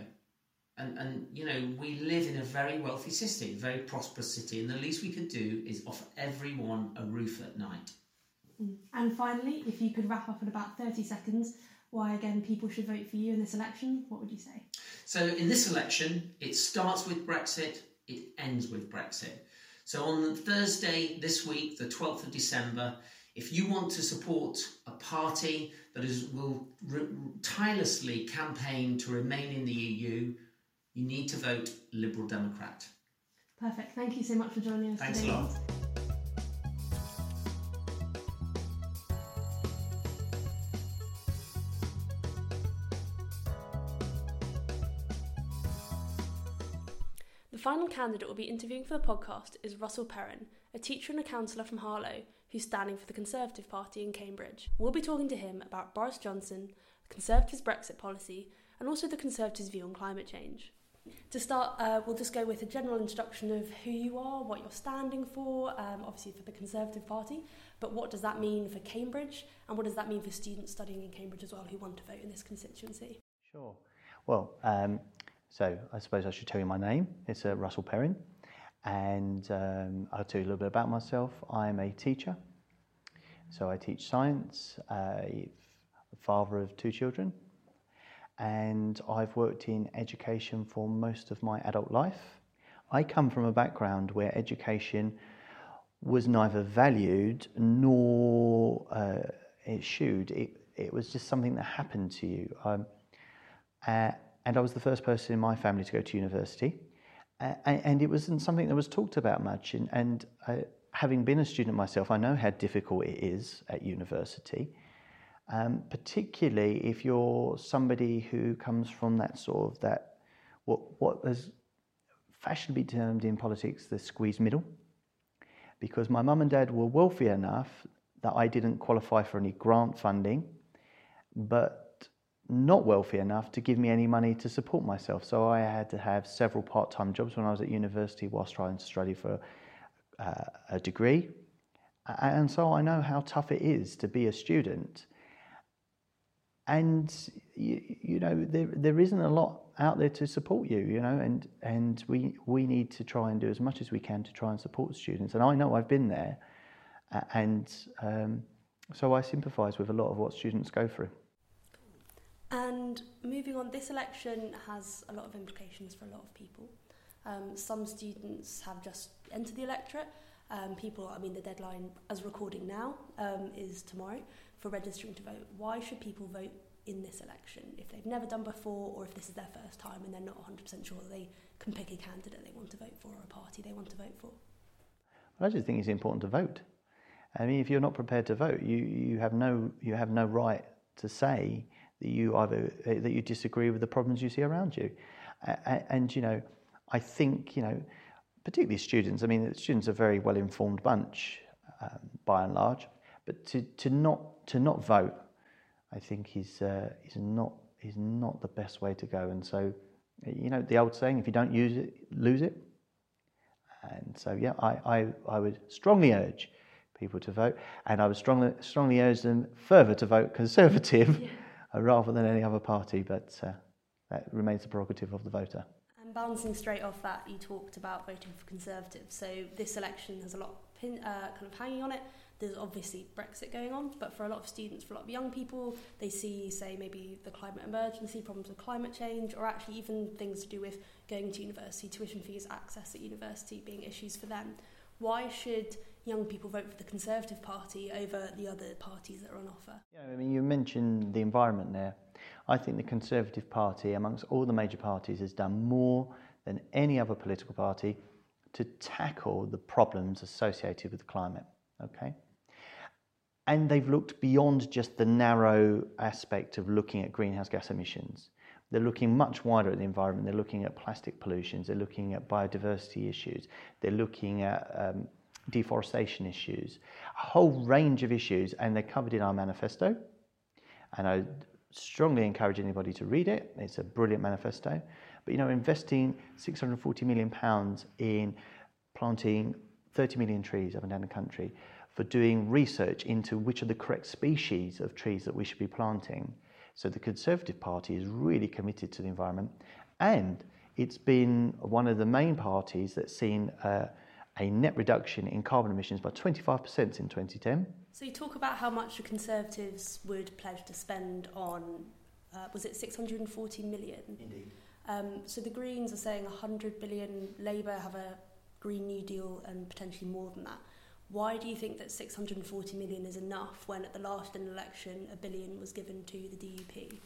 And, and you know, we live in a very wealthy city, very prosperous city, and the least we could do is offer everyone a roof at night. Hmm. And finally, if you could wrap up in about 30 seconds why again people should vote for you in this election, what would you say? So, in this election, it starts with Brexit, it ends with Brexit. So on Thursday this week, the 12th of December, if you want to support a party that is, will re- tirelessly campaign to remain in the EU, you need to vote Liberal Democrat. Perfect. Thank you so much for joining us Thanks a lot. The final candidate we'll be interviewing for the podcast is Russell Perrin, a teacher and a councillor from Harlow who's standing for the Conservative Party in Cambridge. We'll be talking to him about Boris Johnson, the Conservatives' Brexit policy, and also the Conservatives' view on climate change. To start, uh, we'll just go with a general introduction of who you are, what you're standing for, um, obviously for the Conservative Party, but what does that mean for Cambridge, and what does that mean for students studying in Cambridge as well who want to vote in this constituency? Sure. Well, um, so I suppose I should tell you my name. It's uh, Russell Perrin, and um, I'll tell you a little bit about myself. I'm a teacher, so I teach science. Uh, father of two children, and I've worked in education for most of my adult life. I come from a background where education was neither valued nor uh, eschewed. It, it was just something that happened to you. Um, uh, and I was the first person in my family to go to university. And, it wasn't something that was talked about much. And, and uh, having been a student myself, I know how difficult it is at university, um, particularly if you're somebody who comes from that sort of that, what, what is fashionably termed in politics the squeezed middle. Because my mum and dad were wealthy enough that I didn't qualify for any grant funding, but not wealthy enough to give me any money to support myself. So I had to have several part time jobs when I was at university whilst trying to study for uh, a degree. And so I know how tough it is to be a student. And you, you know there, there isn't a lot out there to support you, you know, and, and we, we need to try and do as much as we can to try and support students. And I know I've been there, and um, so I sympathise with a lot of what students go through. And moving on, this election has a lot of implications for a lot of people. Um, some students have just entered the electorate. Um, people, I mean, the deadline, as recording now, um, is tomorrow for registering to vote. Why should people vote in this election if they've never done before or if this is their first time and they're not 100% sure that they can pick a candidate they want to vote for or a party they want to vote for? Well, I just think it's important to vote. I mean, if you're not prepared to vote, you, you have no you have no right to say that you either uh, that you disagree with the problems you see around you, and, you know, I think you know, particularly students. I mean, students are a very well informed bunch um, by and large, but to, to not to not vote, I think is uh, is not is not the best way to go. And so, you know, the old saying, if you don't use it, lose it. And so, yeah, I, I, I would strongly urge people to vote, and I would strongly strongly urge them further to vote Conservative uh, rather than any other party. But uh, that remains the prerogative of the voter. And bouncing straight off that, you talked about voting for Conservatives. So this election has a lot pin, uh, kind of hanging on it. There's obviously Brexit going on, but for a lot of students, for a lot of young people, they see, say, maybe the climate emergency, problems with climate change, or actually even things to do with going to university, tuition fees, access at university being issues for them. Why should young people vote for the Conservative Party over the other parties that are on offer? Yeah, I mean, you mentioned the environment there. I think the Conservative Party, amongst all the major parties, has done more than any other political party to tackle the problems associated with the climate. Okay? And they've looked beyond just the narrow aspect of looking at greenhouse gas emissions. They're looking much wider at the environment. They're looking at plastic pollutions. They're looking at biodiversity issues. They're looking at um, deforestation issues, a whole range of issues, and they're covered in our manifesto. And I strongly encourage anybody to read it. It's a brilliant manifesto. But you know, investing 640 million pounds in planting 30 million trees up and down the country, for doing research into which are the correct species of trees that we should be planting. So the Conservative Party is really committed to the environment, and it's been one of the main parties that's seen uh, a net reduction in carbon emissions by 25% in 2010. So you talk about how much the Conservatives would pledge to spend on, uh, was it 640 million? Indeed. Um, so the Greens are saying 100 billion, Labour have a Green New Deal and potentially more than that. Why do you think that 640 million is enough when at the last election a billion was given to the DUP?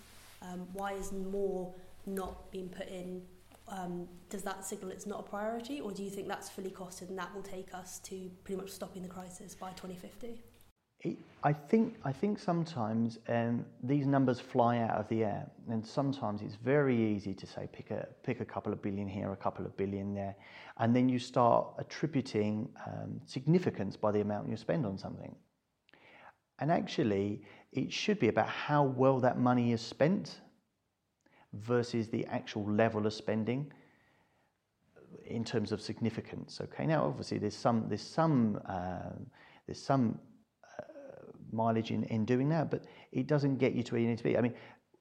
Um, why is more not being put in? Um, does that signal it's not a priority, or do you think that's fully costed and that will take us to pretty much stopping the crisis by 2050? I think I think sometimes um, these numbers fly out of the air, and sometimes it's very easy to say pick a pick a couple of billion here, a couple of billion there, and then you start attributing um, significance by the amount you spend on something. And actually, it should be about how well that money is spent versus the actual level of spending in terms of significance. Okay, now obviously there's some there's some uh, there's some mileage in, in doing that, but it doesn't get you to where you need to be. I mean,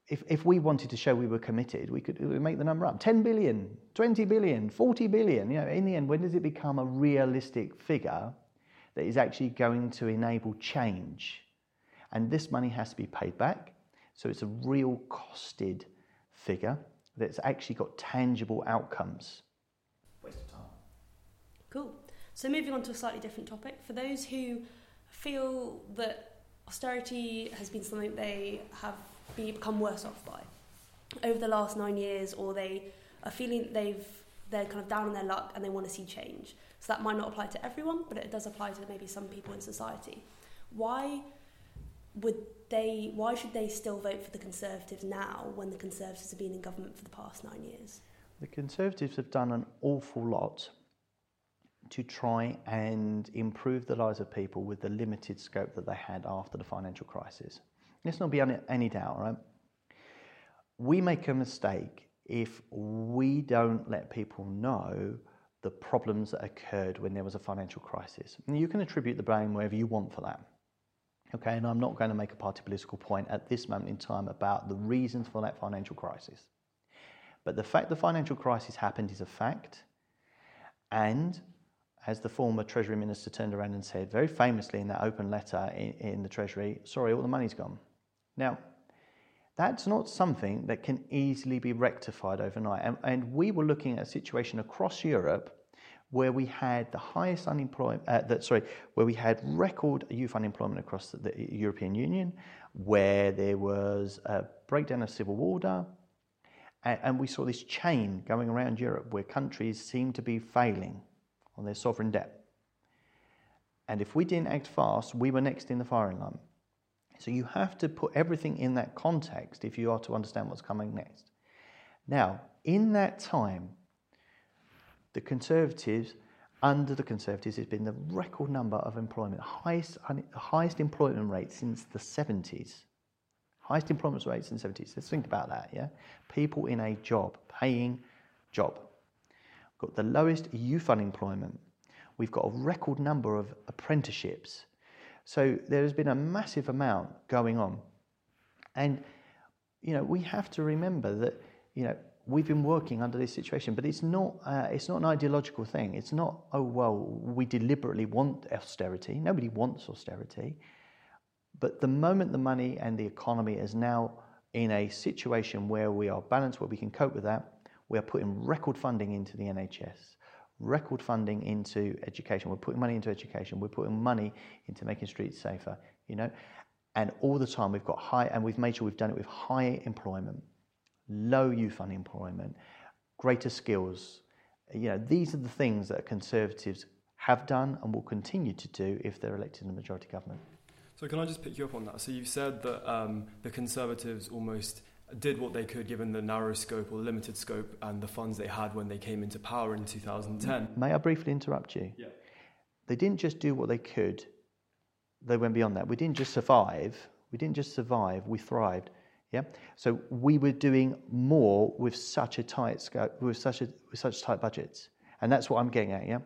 if, if we wanted to show we were committed, we could make the number up 10 billion, 20 billion, 40 billion. You know, in the end, when does it become a realistic figure that is actually going to enable change? And this money has to be paid back. So it's a real costed figure that's actually got tangible outcomes. Waste of time. Cool. So moving on to a slightly different topic. For those who feel that austerity has been something they have become worse off by over the last nine years, or they are feeling they've they're kind of down on their luck and they want to see change. So that might not apply to everyone, but it does apply to maybe some people in society. Why would they? Why should they still vote for the Conservatives now when the Conservatives have been in government for the past nine years? The Conservatives have done an awful lot to try and improve the lives of people with the limited scope that they had after the financial crisis. Let's not be any doubt, right? We make a mistake if we don't let people know the problems that occurred when there was a financial crisis. And you can attribute the blame wherever you want for that. Okay, and I'm not going to make a party political point at this moment in time about the reasons for that financial crisis. But the fact the financial crisis happened is a fact, and as the former Treasury Minister turned around and said very famously in that open letter in, in, the Treasury, sorry, all the money's gone. Now, that's not something that can easily be rectified overnight. And, and we were looking at a situation across Europe where we had the highest unemployment, uh, that, sorry, where we had record youth unemployment across the, the European Union, where there was a breakdown of civil order, and, and we saw this chain going around Europe where countries seemed to be failing on their sovereign debt. And if we didn't act fast, we were next in the firing line. So you have to put everything in that context if you are to understand what's coming next. Now, in that time, the Conservatives, under the Conservatives, has been the record number of employment, highest, highest employment rate since the 70s. Highest employment rate since the 70s. Let's think about that, yeah? People in a job, paying job got the lowest youth unemployment. We've got a record number of apprenticeships. So there has been a massive amount going on. And, you know, we have to remember that, you know, we've been working under this situation, but it's not, uh, it's not an ideological thing. It's not, oh, well, we deliberately want austerity. Nobody wants austerity. But the moment the money and the economy is now in a situation where we are balanced, where we can cope with that, we are putting record funding into the NHS, record funding into education. We're putting money into education. We're putting money into making streets safer, you know. And all the time we've got high, and we've made sure we've done it with high employment, low youth unemployment, greater skills. You know, these are the things that Conservatives have done and will continue to do if they're elected in the majority government. So can I just pick you up on that? So you've said that um, the Conservatives almost did what they could given the narrow scope or limited scope and the funds they had when they came into power in 2010. May I briefly interrupt you? Yeah. They didn't just do what they could, they went beyond that. We didn't just survive, we didn't just survive, we thrived. Yeah. So we were doing more with such a tight scope, with such a with such tight budgets. And that's what I'm getting at, yeah?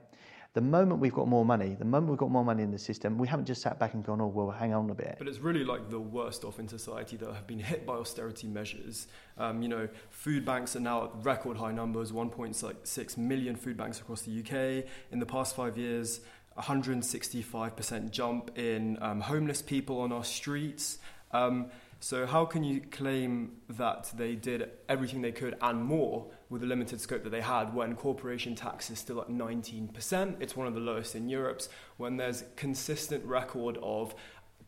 The moment we've got more money, the moment we've got more money in the system, we haven't just sat back and gone, oh, well, hang on a bit. But it's really like the worst off in society that have been hit by austerity measures. Um, you know, food banks are now at record high numbers 1.6 million food banks across the UK. In the past five years, 165% jump in um, homeless people on our streets. Um, so, how can you claim that they did everything they could and more with the limited scope that they had when corporation tax is still at 19%. It's one of the lowest in Europe. When there's consistent record of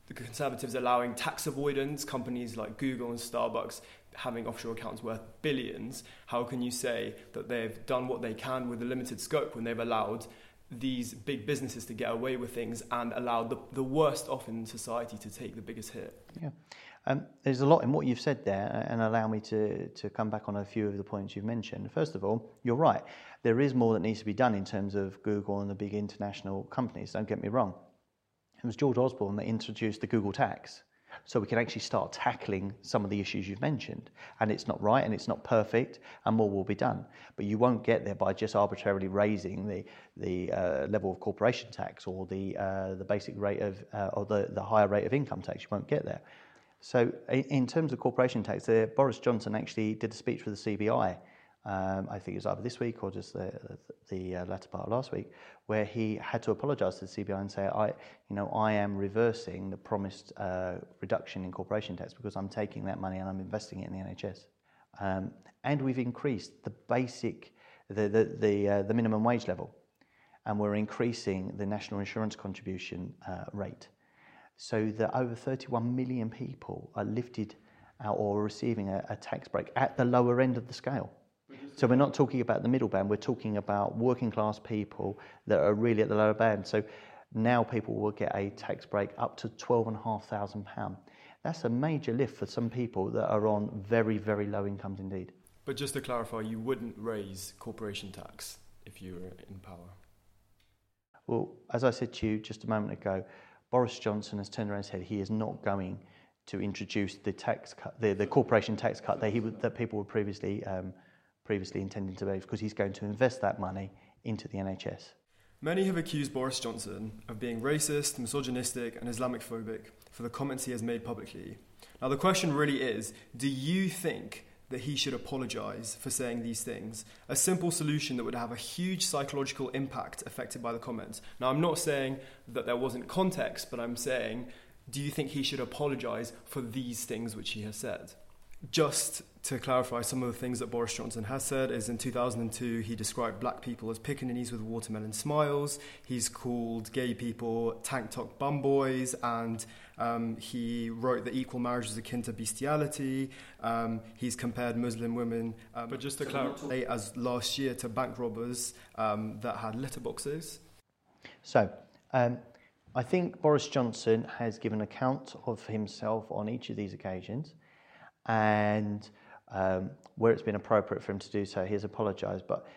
the Conservatives allowing tax avoidance, companies like Google and Starbucks having offshore accounts worth billions, how can you say that they've done what they can with a limited scope when they've allowed these big businesses to get away with things and allowed the, the worst off in society to take the biggest hit? Yeah. Um, there's a lot in what you've said there, and allow me to, to come back on a few of the points you've mentioned. First of all, you're right. There is more that needs to be done in terms of Google and the big international companies, don't get me wrong. It was George Osborne that introduced the Google tax. So we can actually start tackling some of the issues you've mentioned. And it's not right and it's not perfect, and more will be done. But you won't get there by just arbitrarily raising the, the uh, level of corporation tax or the, uh, the basic rate of, uh, or the, the higher rate of income tax. You won't get there. So, in terms of corporation tax, uh, Boris Johnson actually did a speech for the CBI um, I think it was either this week or just the, the uh, latter part of last week, where he had to apologise to the CBI and say, "I, you know, I am reversing the promised uh, reduction in corporation tax because I'm taking that money and I'm investing it in the NHS." Um, and we've increased the basic, the the the, uh, the minimum wage level, and we're increasing the national insurance contribution uh, rate, so that over 31 million people are lifted out or receiving a, a tax break at the lower end of the scale. So we're not talking about the middle band, we're talking about working class people that are really at the lower band. So now people will get a tax break up to £12,500. That's a major lift for some people that are on very, very low incomes indeed. But just to clarify, you wouldn't raise corporation tax if you were in power? Well, as I said to you just a moment ago, Boris Johnson has turned around and said he is not going to introduce the tax cut, the, the corporation tax cut that, he, that people were previously um, previously intended to be because he's going to invest that money into the NHS. Many have accused Boris Johnson of being racist, misogynistic, and Islamic phobic for the comments he has made publicly. Now, the question really is do you think that he should apologise for saying these things? A simple solution that would have a huge psychological impact affected by the comments. Now, I'm not saying that there wasn't context, but I'm saying, do you think he should apologise for these things which he has said? Just to clarify, some of the things that Boris Johnson has said is in 2002 he described black people as pickaninnies with watermelon smiles. He's called gay people tank top bum boys, and um, he wrote that equal marriage is akin to bestiality. Um, he's compared Muslim women, uh, but just to so clarify, as last year to bank robbers um, that had litter boxes. So. Um, I think Boris Johnson has given account of himself on each of these occasions and um, where it's been appropriate for him to do so, he has apologised. But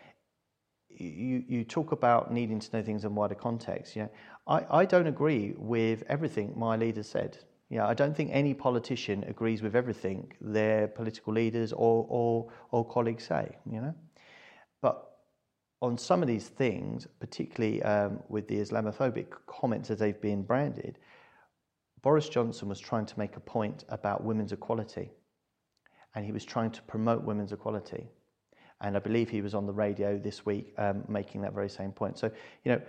you, you talk about needing to know things in wider context. You know, I, I don't agree with everything my leader said. Know, I don't think any politician agrees with everything their political leaders or, or, or colleagues say, you know. But on some of these things, particularly um, with the Islamophobic comments as they've been branded, Boris Johnson was trying to make a point about women's equality and he was trying to promote women's equality. And I believe he was on the radio this week um, making that very same point. So, you know,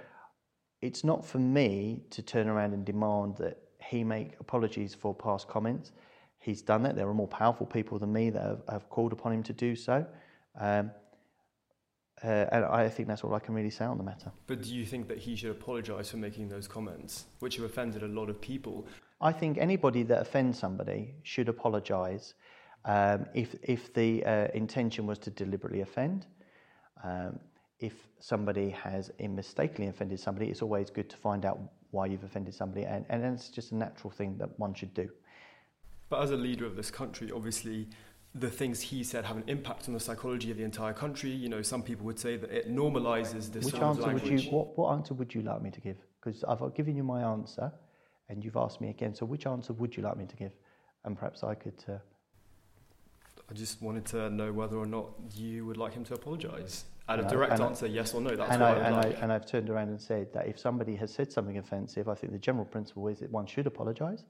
it's not for me to turn around and demand that he make apologies for past comments. He's done that. There are more powerful people than me that have, have called upon him to do so. Um, uh, and I think that's all I can really say on the matter. But do you think that he should apologise for making those comments, which have offended a lot of people? I think anybody that offends somebody should apologise um, if, if the uh, intention was to deliberately offend, um, if somebody has mistakenly offended somebody, it's always good to find out why you've offended somebody, and, and it's just a natural thing that one should do. But as a leader of this country, obviously, the things he said have an impact on the psychology of the entire country. You know, some people would say that it normalizes this Which answer language. would you? What, what answer would you like me to give? Because I've given you my answer, and you've asked me again. So, which answer would you like me to give? And perhaps I could. Uh, I just wanted to know whether or not you would like him to apologise. And a direct and answer, I, yes or no. That's and what I, I and, like. I, and I've turned around and said that if somebody has said something offensive, I think the general principle is that one should apologise.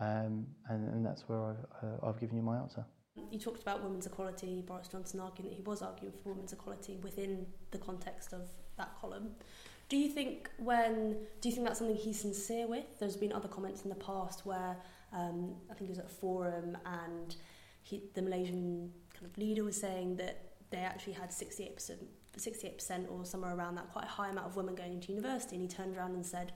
Um, and, and that's where I've, uh, I've given you my answer. You talked about women's equality, Boris Johnson arguing that he was arguing for women's equality within the context of that column. Do you think when do you think that's something he's sincere with? There's been other comments in the past where um, I think it was at a forum and he, the Malaysian kind of leader was saying that they actually had 68%, 68% or somewhere around that, quite a high amount of women going into university. And he turned around and said,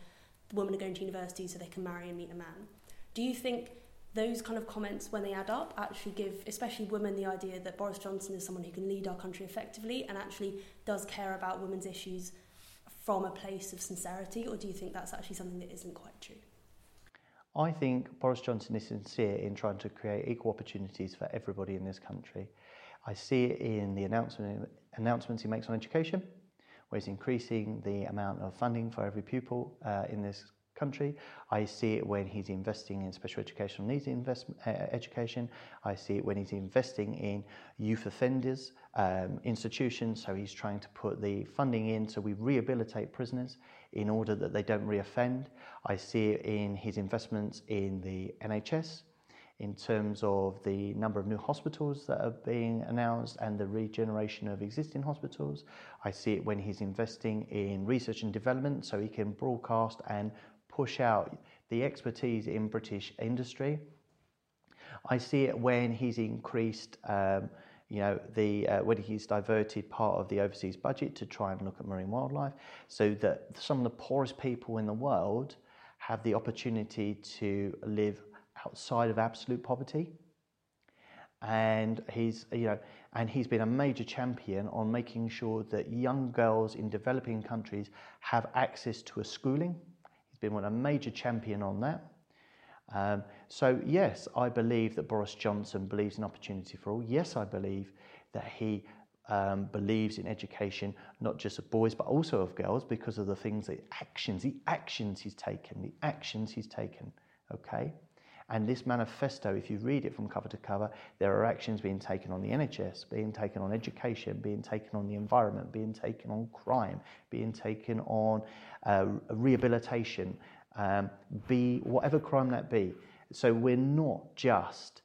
the women are going to university so they can marry and meet a man. Do you think those kind of comments, when they add up, actually give, especially women, the idea that Boris Johnson is someone who can lead our country effectively and actually does care about women's issues from a place of sincerity? Or do you think that's actually something that isn't quite true? I think Boris Johnson is sincere in trying to create equal opportunities for everybody in this country. I see it in the announcement, announcements he makes on education, where he's increasing the amount of funding for every pupil uh, in this country. I see it when he's investing in special educational needs investment, uh, education. I see it when he's investing in youth offenders um, institutions. So he's trying to put the funding in so we rehabilitate prisoners in order that they don't reoffend. I see it in his investments in the NHS in terms of the number of new hospitals that are being announced and the regeneration of existing hospitals. I see it when he's investing in research and development so he can broadcast and push out the expertise in British industry. I see it when he's increased, um, you know, the uh, he's diverted part of the overseas budget to try and look at marine wildlife, so that some of the poorest people in the world have the opportunity to live outside of absolute poverty. And he's, you know, and he's been a major champion on making sure that young girls in developing countries have access to a schooling He's been one a major champion on that. Um, so yes, I believe that Boris Johnson believes in opportunity for all. Yes, I believe that he um, believes in education, not just of boys, but also of girls, because of the things, the actions, the actions he's taken, the actions he's taken. Okay. And this manifesto, if you read it from cover to cover, there are actions being taken on the NHS, being taken on education, being taken on the environment, being taken on crime, being taken on uh, rehabilitation, um, be whatever crime that be. So we're not just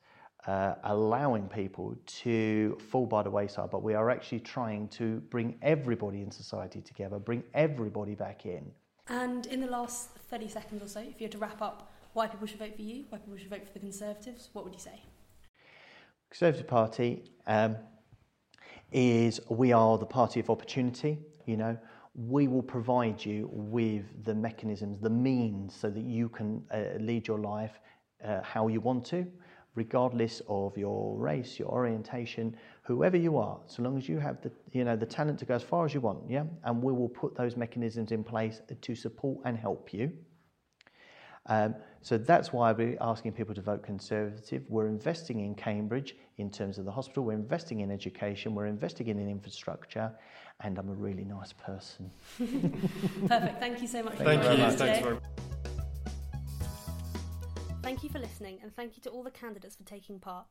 uh, allowing people to fall by the wayside, but we are actually trying to bring everybody in society together, bring everybody back in. And in the last 30 seconds or so, if you had to wrap up why people should vote for you, why people should vote for the Conservatives, what would you say? Conservative Party um, is we are the party of opportunity. You know, we will provide you with the mechanisms, the means, so that you can uh, lead your life uh, how you want to, regardless of your race, your orientation, whoever you are. So long as you have the, you know, the talent to go as far as you want, yeah. And we will put those mechanisms in place to support and help you. Um, so that's why we're asking people to vote Conservative. We're investing in Cambridge in terms of the hospital, we're investing in education, we're investing in infrastructure, and I'm a really nice person. Perfect. Thank you so much Thank for you. joining us Thanks today. very Thank you for listening, and thank you to all the candidates for taking part.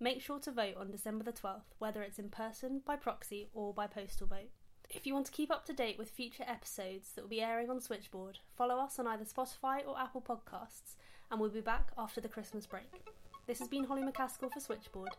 Make sure to vote on December the 12th, whether it's in person, by proxy, or by postal vote. If you want to keep up to date with future episodes that will be airing on Switchboard, follow us on either Spotify or Apple Podcasts, and we'll be back after the Christmas break. This has been Holly McCaskill for Switchboard.